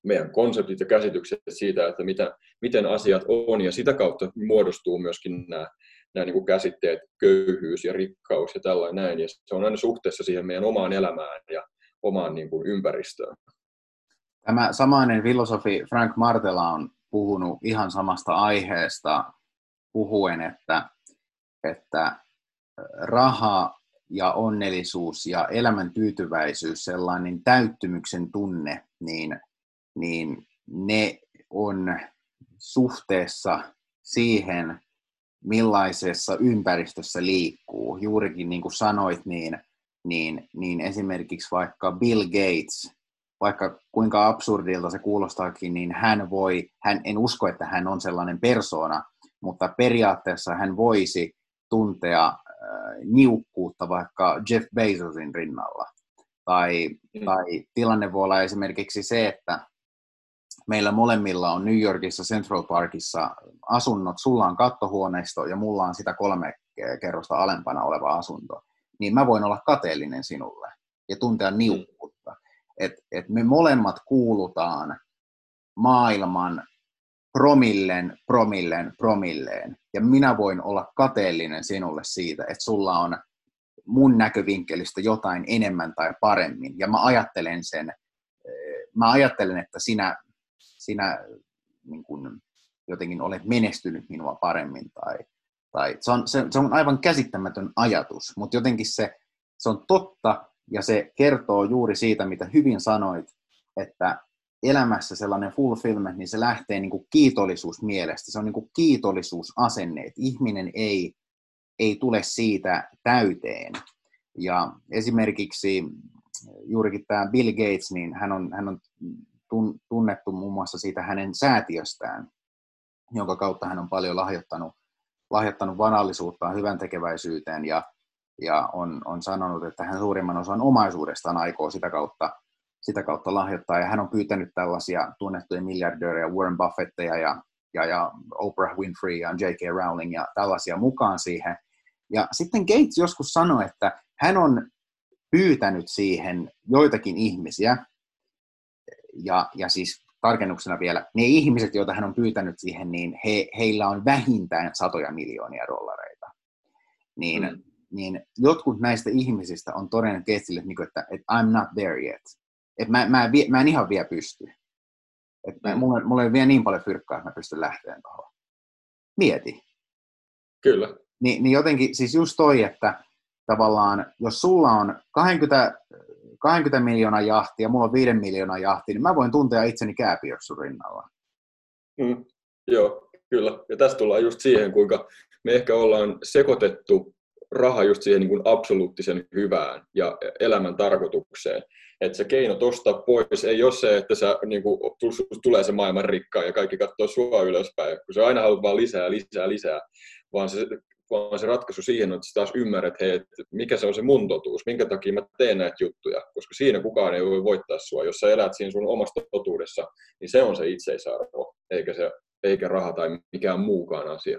meidän konseptit ja käsitykset siitä, että mitä, miten asiat on, ja sitä kautta muodostuu myöskin nämä, nämä niin kuin käsitteet, köyhyys ja rikkaus ja tällainen näin, ja se on aina suhteessa siihen meidän omaan elämään ja omaan niin kuin ympäristöön. Tämä samainen filosofi Frank Martela on puhunut ihan samasta aiheesta puhuen, että, että raha ja onnellisuus ja elämän tyytyväisyys, sellainen täyttymyksen tunne, niin, niin ne on suhteessa siihen, millaisessa ympäristössä liikkuu. Juurikin niin kuin sanoit, niin, niin, niin esimerkiksi vaikka Bill Gates, vaikka kuinka absurdilta se kuulostaakin, niin hän voi, hän, en usko, että hän on sellainen persona, mutta periaatteessa hän voisi tuntea äh, niukkuutta vaikka Jeff Bezosin rinnalla. Tai, mm. tai tilanne voi olla esimerkiksi se, että meillä molemmilla on New Yorkissa Central Parkissa asunnot, sulla on kattohuoneisto ja mulla on sitä kolme kerrosta alempana oleva asunto, niin mä voin olla kateellinen sinulle ja tuntea mm. niukkuutta. Että et me molemmat kuulutaan maailman promillen, promillen, promilleen. Ja minä voin olla kateellinen sinulle siitä, että sulla on mun näkövinkkelistä jotain enemmän tai paremmin. Ja mä ajattelen sen, eh, mä ajattelen, että sinä, sinä niin kun, jotenkin olet menestynyt minua paremmin. Tai, tai se, on, se, se on aivan käsittämätön ajatus, mutta jotenkin se, se on totta ja se kertoo juuri siitä, mitä hyvin sanoit, että elämässä sellainen fulfillment, niin se lähtee niin kuin kiitollisuusmielestä. Se on niin kuin kiitollisuusasenne, että ihminen ei, ei tule siitä täyteen. Ja esimerkiksi juurikin tämä Bill Gates, niin hän on, hän on tunnettu muun muassa siitä hänen säätiöstään, jonka kautta hän on paljon lahjoittanut, lahjoittanut vanallisuuttaan hyvän tekeväisyyteen ja, ja on, on sanonut, että hän suurimman osan omaisuudestaan aikoo sitä kautta sitä kautta lahjoittaa. Ja hän on pyytänyt tällaisia tunnettuja miljardöörejä, Warren Buffetteja ja, ja, ja Oprah Winfrey ja J.K. Rowling ja tällaisia mukaan siihen. Ja sitten Gates joskus sanoi, että hän on pyytänyt siihen joitakin ihmisiä, ja, ja siis tarkennuksena vielä, ne ihmiset, joita hän on pyytänyt siihen, niin he, heillä on vähintään satoja miljoonia dollareita. Niin, mm. niin jotkut näistä ihmisistä on todennut Gatesille, että, että I'm not there yet että mä, mä, en, mä en ihan vielä pysty. Että mm. mulla, mulla ei vielä niin paljon fyrkkaa, että mä pystyn lähteen tuohon. Mieti. Kyllä. Ni, niin jotenkin, siis just toi, että tavallaan, jos sulla on 20, 20 miljoonaa jahti ja mulla on 5 miljoonaa jahti, niin mä voin tuntea itseni kääpiöksi rinnalla. Mm, joo, kyllä. Ja tästä tullaan just siihen, kuinka me ehkä ollaan sekoitettu raha just siihen niin kuin absoluuttisen hyvään ja elämän tarkoitukseen että se keino tosta pois ei ole se, että sä, niin kuin, tulee se maailman rikkaa ja kaikki katsoo sua ylöspäin, kun sä aina haluat vaan lisää, lisää, lisää, vaan se, vaan se ratkaisu siihen että sä taas ymmärrät, hei, että mikä se on se mun totuus, minkä takia mä teen näitä juttuja, koska siinä kukaan ei voi voittaa sua. Jos sä elät siinä sun omasta totuudessa, niin se on se itseisarvo, eikä, se, eikä raha tai mikään muukaan asia.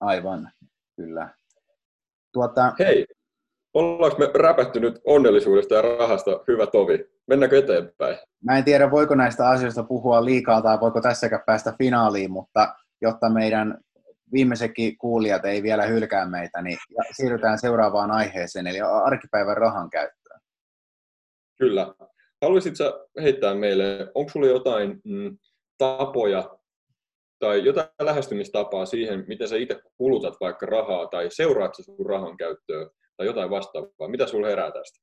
Aivan, kyllä. Tuota... Hei, Ollaanko me räpätty nyt onnellisuudesta ja rahasta hyvä tovi? Mennäänkö eteenpäin? Mä en tiedä, voiko näistä asioista puhua liikaa tai voiko tässäkään päästä finaaliin, mutta jotta meidän viimeisetkin kuulijat ei vielä hylkää meitä, niin siirrytään seuraavaan aiheeseen, eli arkipäivän rahan käyttöön. Kyllä. Haluaisitko heittää meille, onko sinulla jotain mm, tapoja tai jotain lähestymistapaa siihen, miten sä itse kulutat vaikka rahaa tai seuraat sun rahan käyttöön tai jotain vastaavaa. Mitä sinulla herää tästä?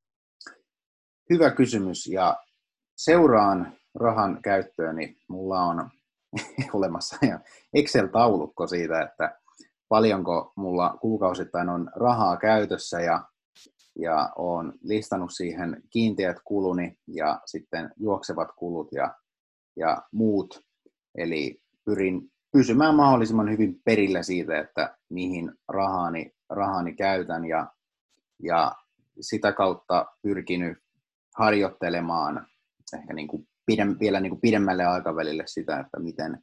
Hyvä kysymys ja seuraan rahan niin mulla on olemassa Excel-taulukko siitä, että paljonko mulla kuukausittain on rahaa käytössä ja, ja olen listannut siihen kiinteät kuluni ja sitten juoksevat kulut ja, ja muut. Eli pyrin pysymään mahdollisimman hyvin perillä siitä, että mihin rahani, rahani käytän ja ja sitä kautta pyrkinyt harjoittelemaan ehkä niin kuin pidem, vielä niin kuin pidemmälle aikavälille sitä, että miten,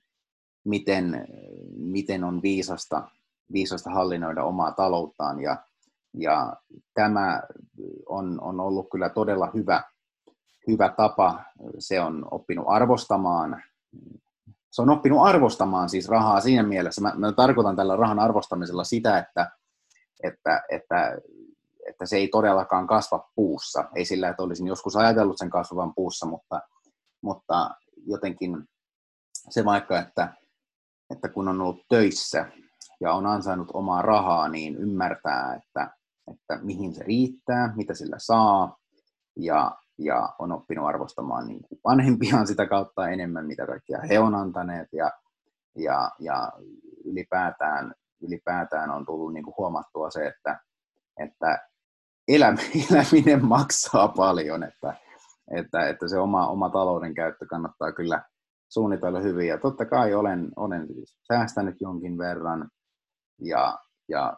miten, miten on viisasta, viisasta hallinnoida omaa talouttaan ja, ja tämä on, on ollut kyllä todella hyvä, hyvä tapa. Se on oppinut arvostamaan se on oppinut arvostamaan siis rahaa siinä mielessä. Mä, mä tarkoitan tällä rahan arvostamisella sitä, että, että, että, että se ei todellakaan kasva puussa. Ei sillä, että olisin joskus ajatellut sen kasvavan puussa, mutta, mutta jotenkin se vaikka, että, että kun on ollut töissä ja on ansainnut omaa rahaa, niin ymmärtää, että, että mihin se riittää, mitä sillä saa. Ja, ja on oppinut arvostamaan niin kuin vanhempiaan sitä kautta enemmän, mitä kaikkia he on antaneet. Ja, ja, ja ylipäätään, ylipäätään on tullut niin kuin huomattua se, että, että eläminen maksaa paljon, että, että, että se oma, oma talouden käyttö kannattaa kyllä suunnitella hyvin. Ja totta kai olen, olen siis säästänyt jonkin verran ja, ja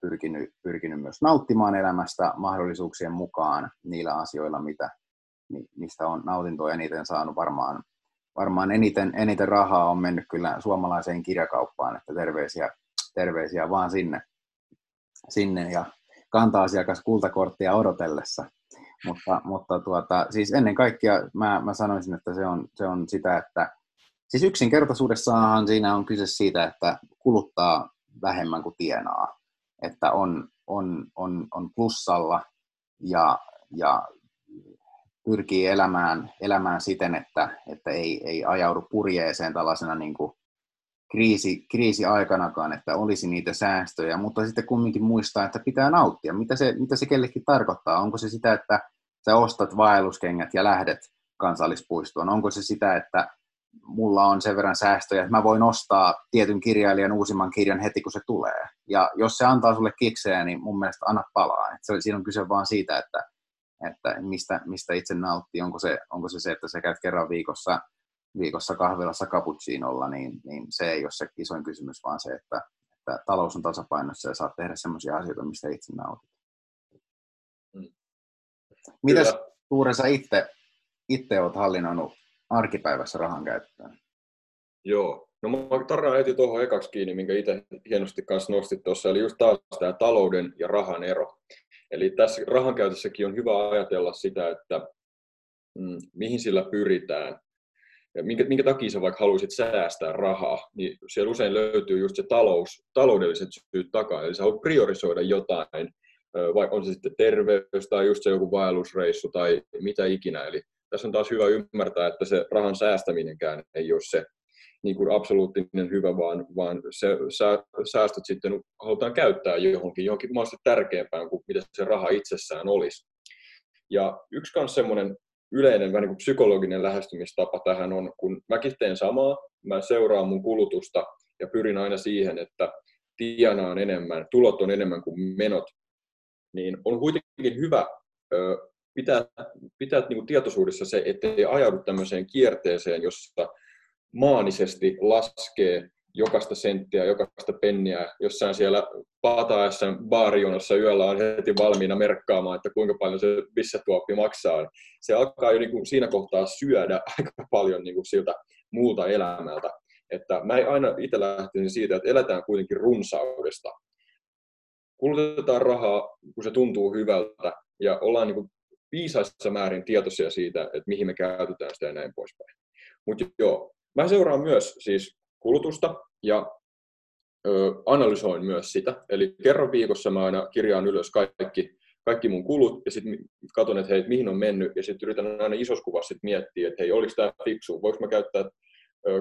pyrkinyt, pyrkinyt myös nauttimaan elämästä mahdollisuuksien mukaan niillä asioilla, mitä, mistä on nautintoa eniten saanut varmaan, varmaan eniten, eniten rahaa on mennyt kyllä suomalaiseen kirjakauppaan, että terveisiä, terveisiä vaan sinne, sinne ja kanta-asiakas kultakorttia odotellessa. Mutta, mutta tuota, siis ennen kaikkea mä, mä sanoisin, että se on, se on sitä, että siis yksinkertaisuudessahan siinä on kyse siitä, että kuluttaa vähemmän kuin tienaa. Että on, on, on, on plussalla ja, ja pyrkii elämään, elämään siten, että, että ei, ei ajaudu purjeeseen tällaisena niin kuin kriisi, kriisiaikanakaan, että olisi niitä säästöjä, mutta sitten kumminkin muistaa, että pitää nauttia. Mitä se, mitä se kellekin tarkoittaa? Onko se sitä, että sä ostat vaelluskengät ja lähdet kansallispuistoon? Onko se sitä, että mulla on sen verran säästöjä, että mä voin ostaa tietyn kirjailijan uusimman kirjan heti, kun se tulee. Ja jos se antaa sulle kiksejä, niin mun mielestä anna palaa. Et se, siinä on kyse vaan siitä, että, että mistä, mistä itse nauttii. Onko se, onko se se, että sä käyt kerran viikossa, viikossa kahvilassa cappuccinolla, niin, niin se ei ole se isoin kysymys, vaan se, että, että talous on tasapainossa ja saat tehdä sellaisia asioita, mistä itse nautit. Mm. Mitäs Tuure sä itse, itse olet hallinnoinut arkipäivässä rahan käyttöön? Joo, no mä tarraan heti tuohon ekaksi kiinni, minkä itse hienosti kanssa nostit tuossa, eli just taas tämä talouden ja rahan ero. Eli tässä rahan käytössäkin on hyvä ajatella sitä, että mm, mihin sillä pyritään. Ja minkä, minkä takia sä vaikka haluaisit säästää rahaa, niin siellä usein löytyy just se talous, taloudelliset syyt takaa. Eli sä haluat priorisoida jotain, vai on se sitten terveys tai just se joku vaellusreissu tai mitä ikinä. Eli tässä on taas hyvä ymmärtää, että se rahan säästäminenkään ei ole se niin kuin absoluuttinen hyvä, vaan, vaan se säästöt sitten halutaan käyttää johonkin, johonkin mahdollisesti tärkeämpään kuin mitä se raha itsessään olisi. Ja yksi myös semmoinen yleinen vähän niin kuin psykologinen lähestymistapa tähän on, kun mäkin teen samaa, mä seuraan mun kulutusta ja pyrin aina siihen, että tienaan enemmän, tulot on enemmän kuin menot, niin on kuitenkin hyvä pitää, pitää niin kuin tietoisuudessa se, ettei ajaudu tämmöiseen kierteeseen, jossa maanisesti laskee jokaista senttiä, jokaista penniä, jossain siellä pataessa baarijonossa yöllä on heti valmiina merkkaamaan, että kuinka paljon se vissätuoppi maksaa. Se alkaa jo niin kuin siinä kohtaa syödä aika paljon niin kuin siltä muulta elämältä. Että mä aina itse lähtisin siitä, että eletään kuitenkin runsaudesta. Kulutetaan rahaa, kun se tuntuu hyvältä, ja ollaan niin kuin viisaissa määrin tietoisia siitä, että mihin me käytetään sitä ja näin poispäin. Mutta joo, mä seuraan myös siis kulutusta ja ö, analysoin myös sitä. Eli kerran viikossa mä aina kirjaan ylös kaikki, kaikki mun kulut ja sitten katson, että hei, mihin on mennyt ja sitten yritän aina isossa kuvassa miettiä, että hei, oliko tämä fiksu, voiko mä käyttää,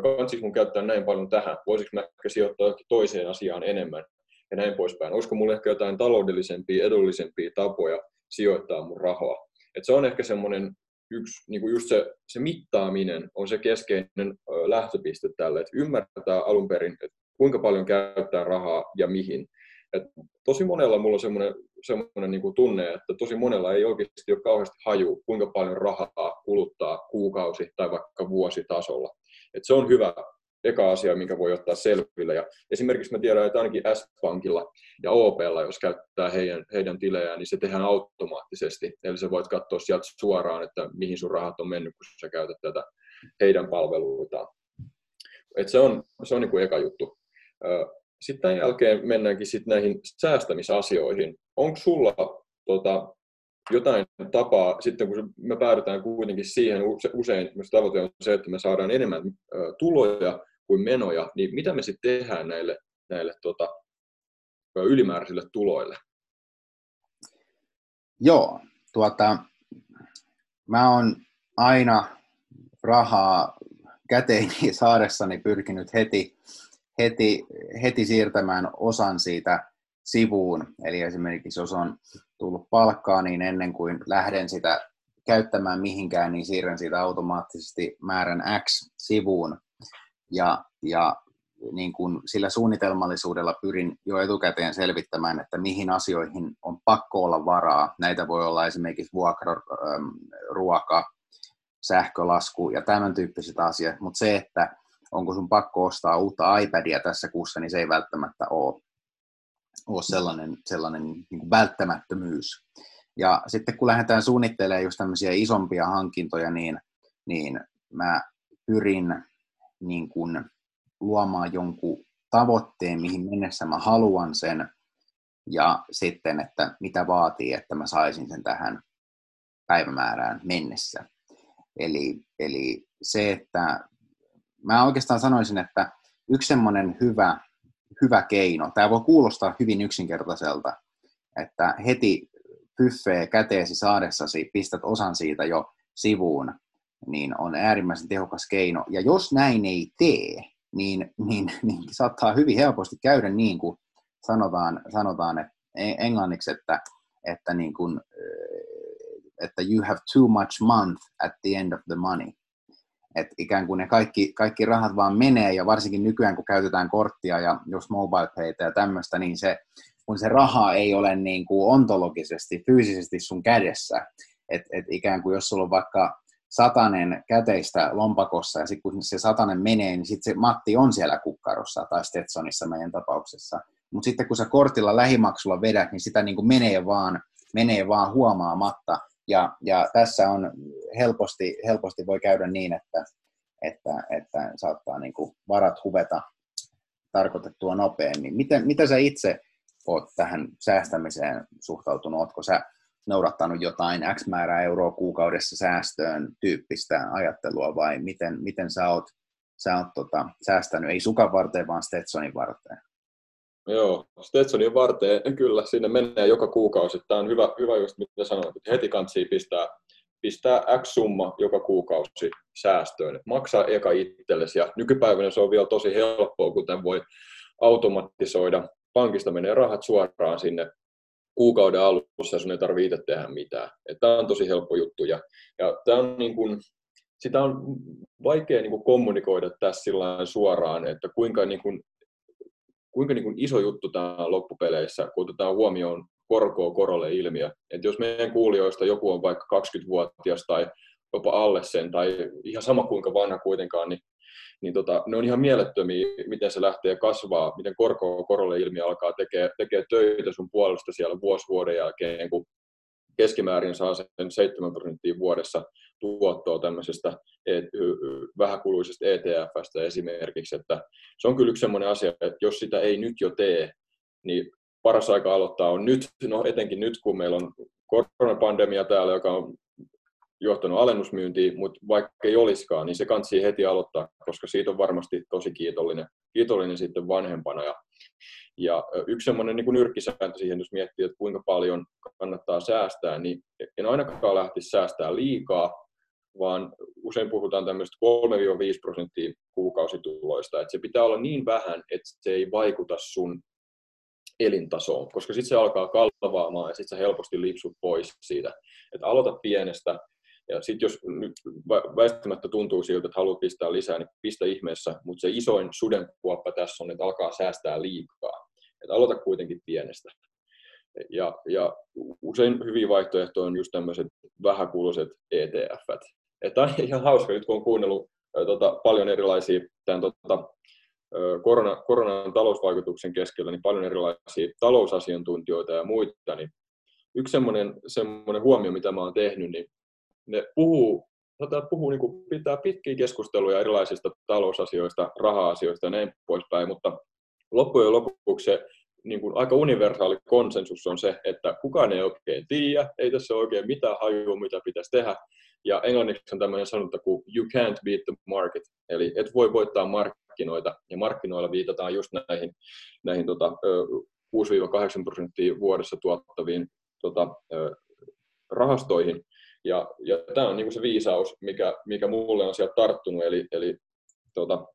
kantsiko mun käyttää näin paljon tähän, voisiko mä ehkä sijoittaa toiseen asiaan enemmän ja näin poispäin. Olisiko mulla ehkä jotain taloudellisempia, edullisempia tapoja sijoittaa mun rahaa. Et se on ehkä semmoinen yksi, niin kuin just se, se mittaaminen on se keskeinen lähtöpiste tälle, että ymmärtää alun perin, että kuinka paljon käyttää rahaa ja mihin. Et tosi monella mulla on semmoinen, semmoinen niin kuin tunne, että tosi monella ei oikeasti ole kauheasti haju, kuinka paljon rahaa kuluttaa kuukausi tai vaikka vuositasolla. Et se on hyvä eka asia, minkä voi ottaa selville. Ja esimerkiksi mä tiedän, että ainakin S-Pankilla ja OPlla, jos käyttää heidän, heidän tilejään, niin se tehdään automaattisesti. Eli sä voit katsoa sieltä suoraan, että mihin sun rahat on mennyt, kun sä käytät tätä heidän palveluitaan. Et se on, se on niin kuin eka juttu. Sitten tämän jälkeen mennäänkin sitten näihin säästämisasioihin. Onko sulla tota, jotain tapaa, sitten kun me päädytään kuitenkin siihen, usein tavoite on se, että me saadaan enemmän tuloja kuin menoja, niin mitä me sitten tehdään näille, näille tota, ylimääräisille tuloille? Joo, tuota, mä oon aina rahaa käteeni saadessani pyrkinyt heti, heti, heti siirtämään osan siitä sivuun. Eli esimerkiksi jos on tullut palkkaa, niin ennen kuin lähden sitä käyttämään mihinkään, niin siirrän siitä automaattisesti määrän X sivuun. Ja, ja niin kuin sillä suunnitelmallisuudella pyrin jo etukäteen selvittämään, että mihin asioihin on pakko olla varaa. Näitä voi olla esimerkiksi vuokra, ruoka, sähkölasku ja tämän tyyppiset asiat, mutta se, että onko sun pakko ostaa uutta iPadia tässä kuussa, niin se ei välttämättä ole, ole sellainen, sellainen niin kuin välttämättömyys. Ja sitten kun lähdetään suunnittelemaan just tämmöisiä isompia hankintoja, niin, niin mä pyrin niin kuin luomaan jonkun tavoitteen, mihin mennessä mä haluan sen, ja sitten, että mitä vaatii, että mä saisin sen tähän päivämäärään mennessä. Eli, eli se, että mä oikeastaan sanoisin, että yksi semmoinen hyvä, hyvä keino, tämä voi kuulostaa hyvin yksinkertaiselta, että heti pyffee käteesi saadessasi pistät osan siitä jo sivuun, niin on äärimmäisen tehokas keino. Ja jos näin ei tee, niin, niin, niin saattaa hyvin helposti käydä niin kuin sanotaan, sanotaan että englanniksi, että, että, niin kuin, että you have too much month at the end of the money. Et ikään kuin ne kaikki, kaikki rahat vaan menee, ja varsinkin nykyään kun käytetään korttia ja jos mobile payta ja tämmöistä, niin se, kun se raha ei ole niin kuin ontologisesti, fyysisesti sun kädessä, että et ikään kuin jos sulla on vaikka satanen käteistä lompakossa ja sitten kun se satanen menee, niin sitten se Matti on siellä kukkarossa tai Stetsonissa meidän tapauksessa. Mutta sitten kun sä kortilla lähimaksulla vedät, niin sitä niin kuin menee, vaan, menee vaan huomaamatta. Ja, ja tässä on helposti, helposti voi käydä niin, että, että, että saattaa niin kuin varat huveta tarkoitettua nopeammin. Miten, mitä sä itse oot tähän säästämiseen suhtautunut? Ootko sä noudattanut jotain X määrää euroa kuukaudessa säästöön tyyppistä ajattelua vai miten, miten sä oot, sä oot tota, säästänyt, ei sukan varteen, vaan Stetsonin varteen? Joo, Stetsonin varteen kyllä, sinne menee joka kuukausi. Tämä on hyvä, hyvä just mitä sanoit, että heti kansi pistää, pistää X summa joka kuukausi säästöön. Maksaa eka itsellesi ja nykypäivänä se on vielä tosi helppoa, kuten voi automatisoida. Pankista menee rahat suoraan sinne kuukauden alussa sun ei tarvitse itse tehdä mitään. Tämä on tosi helppo juttu ja, ja tämä on niin kuin, sitä on vaikea niin kuin kommunikoida tässä suoraan, että kuinka, niin kuin, kuinka niin kuin iso juttu tämä on loppupeleissä, kun otetaan huomioon korkoa korolle ilmiö. Et jos meidän kuulijoista joku on vaikka 20-vuotias tai jopa alle sen, tai ihan sama kuinka vanha kuitenkaan, niin niin tota, ne on ihan mielettömiä, miten se lähtee kasvaa, miten korko korolle ilmiö alkaa tekee, tekee töitä sun puolesta siellä vuosi vuoden jälkeen, kun keskimäärin saa sen 7 prosenttia vuodessa tuottoa tämmöisestä e, vähäkuluisesta ETFstä esimerkiksi, että se on kyllä yksi sellainen asia, että jos sitä ei nyt jo tee, niin paras aika aloittaa on nyt, no etenkin nyt kun meillä on koronapandemia täällä, joka on johtanut alennusmyyntiin, mutta vaikka ei olisikaan, niin se kansi heti aloittaa, koska siitä on varmasti tosi kiitollinen, kiitollinen sitten vanhempana. Ja, ja yksi semmoinen niin nyrkkisääntö siihen, jos miettii, että kuinka paljon kannattaa säästää, niin en ainakaan lähtisi säästää liikaa, vaan usein puhutaan tämmöistä 3-5 prosenttia kuukausituloista, että se pitää olla niin vähän, että se ei vaikuta sun elintasoon, koska sitten se alkaa kalvaamaan ja sitten sä helposti lipsut pois siitä. Että aloita pienestä, ja sitten jos väistämättä tuntuu siltä, että haluat pistää lisää, niin pistä ihmeessä, mutta se isoin sudenkuoppa tässä on, että alkaa säästää liikaa. Että aloita kuitenkin pienestä. Ja, ja usein hyviä vaihtoehtoja on just tämmöiset vähäkuuluiset ETF. Että on ihan hauska nyt, kun on kuunnellut tota, paljon erilaisia tämän, tota, korona, koronan talousvaikutuksen keskellä, niin paljon erilaisia talousasiantuntijoita ja muita, niin yksi semmoinen, semmoinen huomio, mitä mä oon tehnyt, niin ne puhuu, sanotaan, puhuu niin kuin, pitää pitkiä keskusteluja erilaisista talousasioista, raha-asioista ja näin poispäin, mutta loppujen lopuksi se niin kuin aika universaali konsensus on se, että kukaan ei oikein tiedä, ei tässä oikein mitään hajua, mitä pitäisi tehdä. Ja englanniksi on tämmöinen sanonta kuin you can't beat the market, eli et voi voittaa markkinoita, ja markkinoilla viitataan just näihin, näihin tota, 6-8 prosenttia vuodessa tuottaviin tota, rahastoihin. Ja, ja tämä on niin se viisaus, mikä, mikä mulle on sieltä tarttunut, eli, eli tota,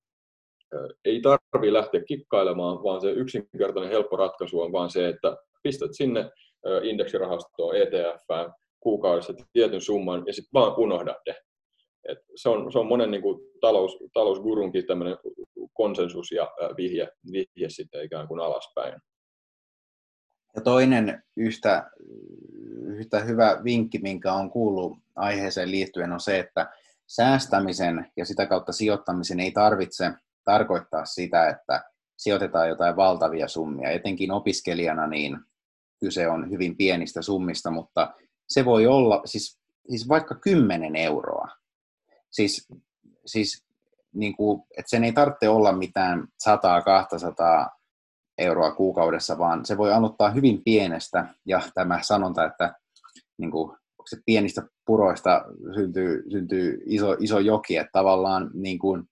ei tarvitse lähteä kikkailemaan, vaan se yksinkertainen helppo ratkaisu on vaan se, että pistät sinne indeksirahastoon, ETF, kuukaudessa tietyn summan ja sitten vaan unohdat. Et se, on, se on monen niin kuin, talous, talousgurunkin tämmöinen konsensus ja vihje, vihje sitten ikään kuin alaspäin. Ja toinen yhtä, yhtä hyvä vinkki, minkä on kuullut aiheeseen liittyen, on se, että säästämisen ja sitä kautta sijoittamisen ei tarvitse tarkoittaa sitä, että sijoitetaan jotain valtavia summia. Etenkin opiskelijana niin kyse on hyvin pienistä summista, mutta se voi olla siis, siis vaikka 10 euroa. Siis, siis niin kuin, että sen ei tarvitse olla mitään 100-200 euroa kuukaudessa, vaan se voi aloittaa hyvin pienestä. Ja tämä sanonta, että niin kuin, se pienistä puroista syntyy, syntyy iso, iso joki, että tavallaan niin kuin,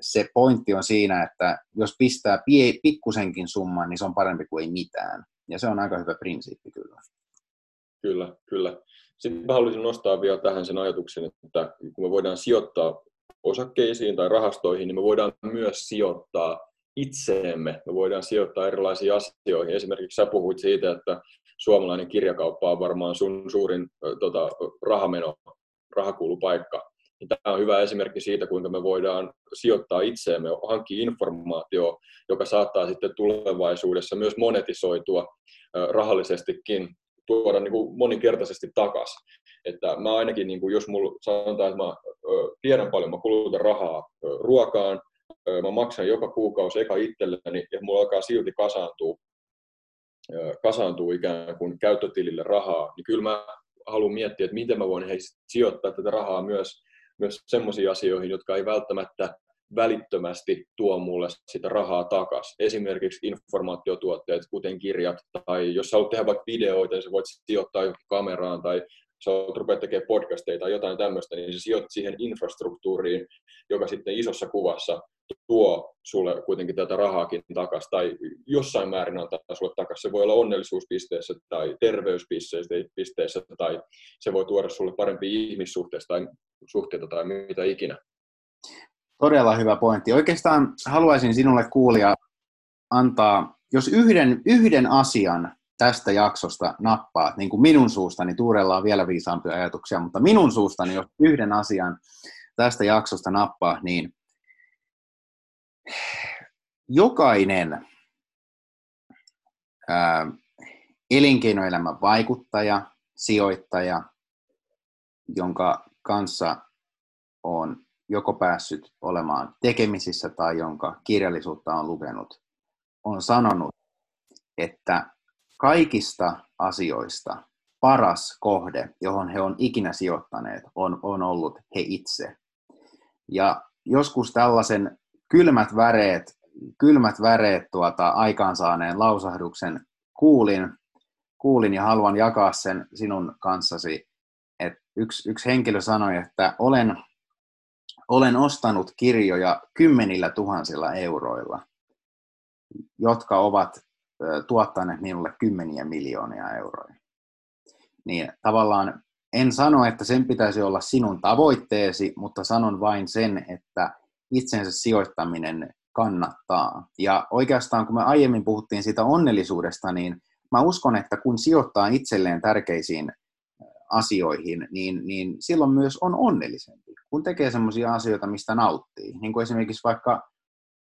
se pointti on siinä, että jos pistää pie, pikkusenkin summan, niin se on parempi kuin ei mitään. Ja se on aika hyvä prinsiippi kyllä. Kyllä, kyllä. Sitten mä haluaisin nostaa vielä tähän sen ajatuksen, että kun me voidaan sijoittaa osakkeisiin tai rahastoihin, niin me voidaan myös sijoittaa itseemme. Me voidaan sijoittaa erilaisiin asioihin. Esimerkiksi sä puhuit siitä, että suomalainen kirjakauppa on varmaan sun suurin tota, rahameno, rahakuulupaikka. Niin tämä on hyvä esimerkki siitä, kuinka me voidaan sijoittaa itseemme, hankkia informaatio, joka saattaa sitten tulevaisuudessa myös monetisoitua rahallisestikin, tuoda niin kuin moninkertaisesti takaisin. Että mä ainakin, niin kuin jos mulla sanotaan, että mä tiedän paljon, mä kulutan rahaa ruokaan, mä maksan joka kuukausi eka itselleni ja mulla alkaa silti kasaantua, kasaantuu ikään kuin käyttötilille rahaa, niin kyllä mä haluan miettiä, että miten mä voin hei, sijoittaa tätä rahaa myös, myös sellaisiin asioihin, jotka ei välttämättä välittömästi tuo mulle sitä rahaa takaisin. Esimerkiksi informaatiotuotteet, kuten kirjat, tai jos haluat tehdä vaikka videoita, niin sä voit sijoittaa johonkin kameraan, tai sä rupeat tekemään podcasteja tai jotain tämmöistä, niin sä sijoitat siihen infrastruktuuriin, joka sitten isossa kuvassa tuo sulle kuitenkin tätä rahaakin takaisin, tai jossain määrin antaa sulle takaisin. Se voi olla onnellisuuspisteessä tai terveyspisteessä, tai se voi tuoda sulle parempia ihmissuhteita tai suhteita tai mitä ikinä. Todella hyvä pointti. Oikeastaan haluaisin sinulle kuulia antaa, jos yhden, yhden asian tästä jaksosta nappaat, niin kuin minun suustani, Tuurella on vielä viisaampia ajatuksia, mutta minun suustani, jos yhden asian tästä jaksosta nappaa, niin jokainen ää, elinkeinoelämän vaikuttaja, sijoittaja, jonka kanssa on joko päässyt olemaan tekemisissä tai jonka kirjallisuutta on lukenut, on sanonut, että kaikista asioista paras kohde, johon he on ikinä sijoittaneet, on, on ollut he itse. Ja joskus tällaisen kylmät väreet, kylmät väreet tuota, aikaansaaneen lausahduksen kuulin, kuulin ja haluan jakaa sen sinun kanssasi. Et yksi, yksi henkilö sanoi, että olen olen ostanut kirjoja kymmenillä tuhansilla euroilla, jotka ovat tuottaneet minulle kymmeniä miljoonia euroja. Niin tavallaan en sano, että sen pitäisi olla sinun tavoitteesi, mutta sanon vain sen, että itsensä sijoittaminen kannattaa. Ja oikeastaan kun me aiemmin puhuttiin siitä onnellisuudesta, niin mä uskon, että kun sijoittaa itselleen tärkeisiin asioihin, niin, niin silloin myös on onnellisempi, kun tekee sellaisia asioita, mistä nauttii. Niin kuin esimerkiksi vaikka,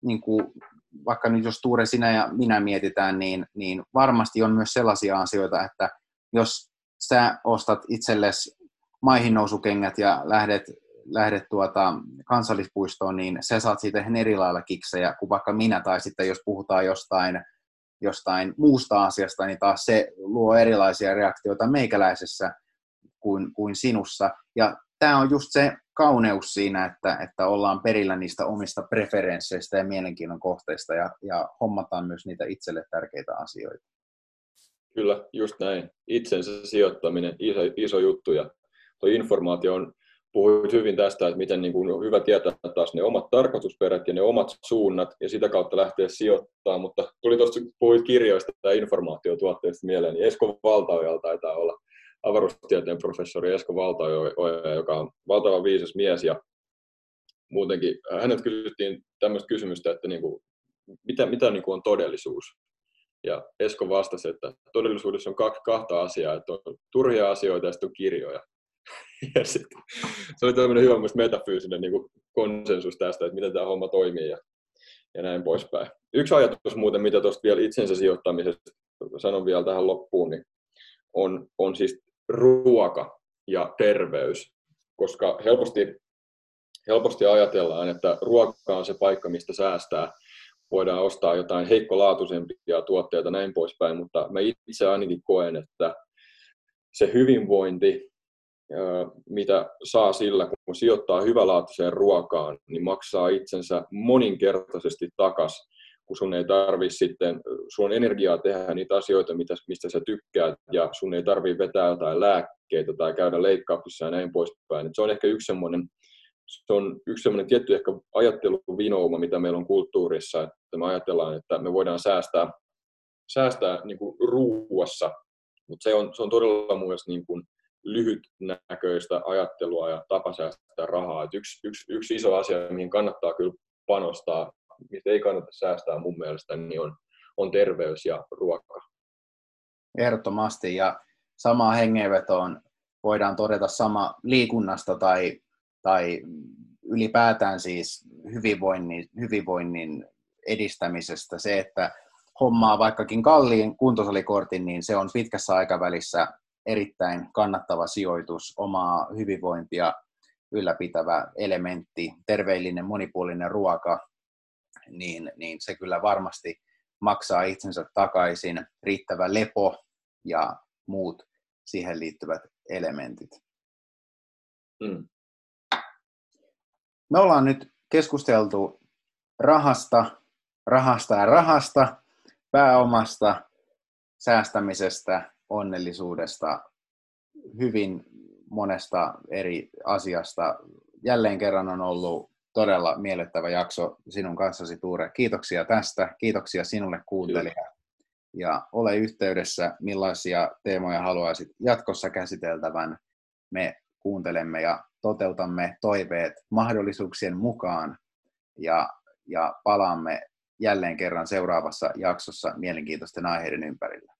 niin kuin, vaikka nyt jos Tuure sinä ja minä mietitään, niin, niin varmasti on myös sellaisia asioita, että jos sä ostat itsellesi maihinnousukengät ja lähdet, lähdet tuota kansallispuistoon, niin sä saat siitä ihan eri lailla kiksejä kuin vaikka minä, tai sitten jos puhutaan jostain, jostain muusta asiasta, niin taas se luo erilaisia reaktioita meikäläisessä kuin, kuin sinussa. Ja tämä on just se kauneus siinä, että, että ollaan perillä niistä omista preferensseistä ja mielenkiinnon kohteista ja, ja hommataan myös niitä itselle tärkeitä asioita. Kyllä, just näin. Itsensä sijoittaminen, iso, iso juttu ja tuo informaatio on, puhuit hyvin tästä, että miten niin kuin on hyvä tietää taas ne omat tarkoitusperät ja ne omat suunnat ja sitä kautta lähteä sijoittamaan, mutta tuli tuosta, puhuit kirjoista tai informaatiotuotteista mieleen, niin Esko Valtaojalla taitaa olla avaruustieteen professori Esko Valtaoja, joka on valtavan viisas mies ja muutenkin hänet kysyttiin tämmöistä kysymystä, että niin kuin, mitä, mitä niin kuin on todellisuus. Ja Esko vastasi, että todellisuudessa on kahta asiaa, että on turhia asioita ja sitten on kirjoja. Ja sit, se oli tämmöinen hyvä metafyysinen niin kuin konsensus tästä, että miten tämä homma toimii ja, ja näin poispäin. Yksi ajatus muuten, mitä tuosta vielä itsensä sijoittamisesta sanon vielä tähän loppuun, niin on, on siis ruoka ja terveys, koska helposti, helposti ajatellaan, että ruoka on se paikka, mistä säästää. Voidaan ostaa jotain heikkolaatuisempia tuotteita näin poispäin, mutta mä itse ainakin koen, että se hyvinvointi, mitä saa sillä, kun sijoittaa hyvälaatuiseen ruokaan, niin maksaa itsensä moninkertaisesti takaisin kun sun ei tarvi sitten, sun energiaa tehdä niitä asioita, mitä, mistä sä tykkäät, ja sun ei tarvi vetää jotain lääkkeitä tai käydä leikkauksissa ja näin poispäin. Et se on ehkä yksi semmoinen, se on yksi semmoinen tietty ehkä ajatteluvinouma, mitä meillä on kulttuurissa, että me ajatellaan, että me voidaan säästää, säästää niin kuin ruuassa, mutta se on, se on todella mielestä niin kuin lyhytnäköistä ajattelua ja tapa säästää rahaa. Et yksi, yksi, yksi iso asia, mihin kannattaa kyllä panostaa mistä ei kannata säästää mun mielestä, niin on, on terveys ja ruoka. Ehdottomasti, ja samaa hengenvetoon voidaan todeta sama liikunnasta tai, tai ylipäätään siis hyvinvoinnin, hyvinvoinnin edistämisestä. Se, että hommaa vaikkakin kalliin kuntosalikortin, niin se on pitkässä aikavälissä erittäin kannattava sijoitus, omaa hyvinvointia ylläpitävä elementti, terveellinen monipuolinen ruoka, niin, niin se kyllä varmasti maksaa itsensä takaisin, riittävä lepo ja muut siihen liittyvät elementit. Mm. Me ollaan nyt keskusteltu rahasta, rahasta ja rahasta, pääomasta, säästämisestä, onnellisuudesta, hyvin monesta eri asiasta. Jälleen kerran on ollut todella miellyttävä jakso sinun kanssasi, Tuure. Kiitoksia tästä. Kiitoksia sinulle kuuntelija. Ja ole yhteydessä, millaisia teemoja haluaisit jatkossa käsiteltävän. Me kuuntelemme ja toteutamme toiveet mahdollisuuksien mukaan ja, ja palaamme jälleen kerran seuraavassa jaksossa mielenkiintoisten aiheiden ympärillä.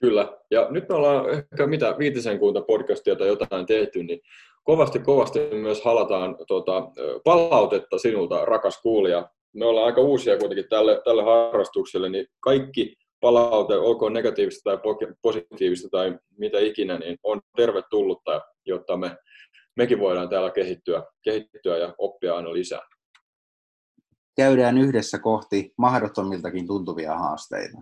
Kyllä. Ja nyt me ollaan ehkä mitä viitisen kuunta podcastia tai jotain tehty, niin kovasti kovasti myös halataan tuota, palautetta sinulta, rakas kuulija. Me ollaan aika uusia kuitenkin tälle, tälle harrastukselle, niin kaikki palaute, olkoon negatiivista tai positiivista tai mitä ikinä, niin on tervetullutta, jotta me, mekin voidaan täällä kehittyä, kehittyä ja oppia aina lisää. Käydään yhdessä kohti mahdottomiltakin tuntuvia haasteita.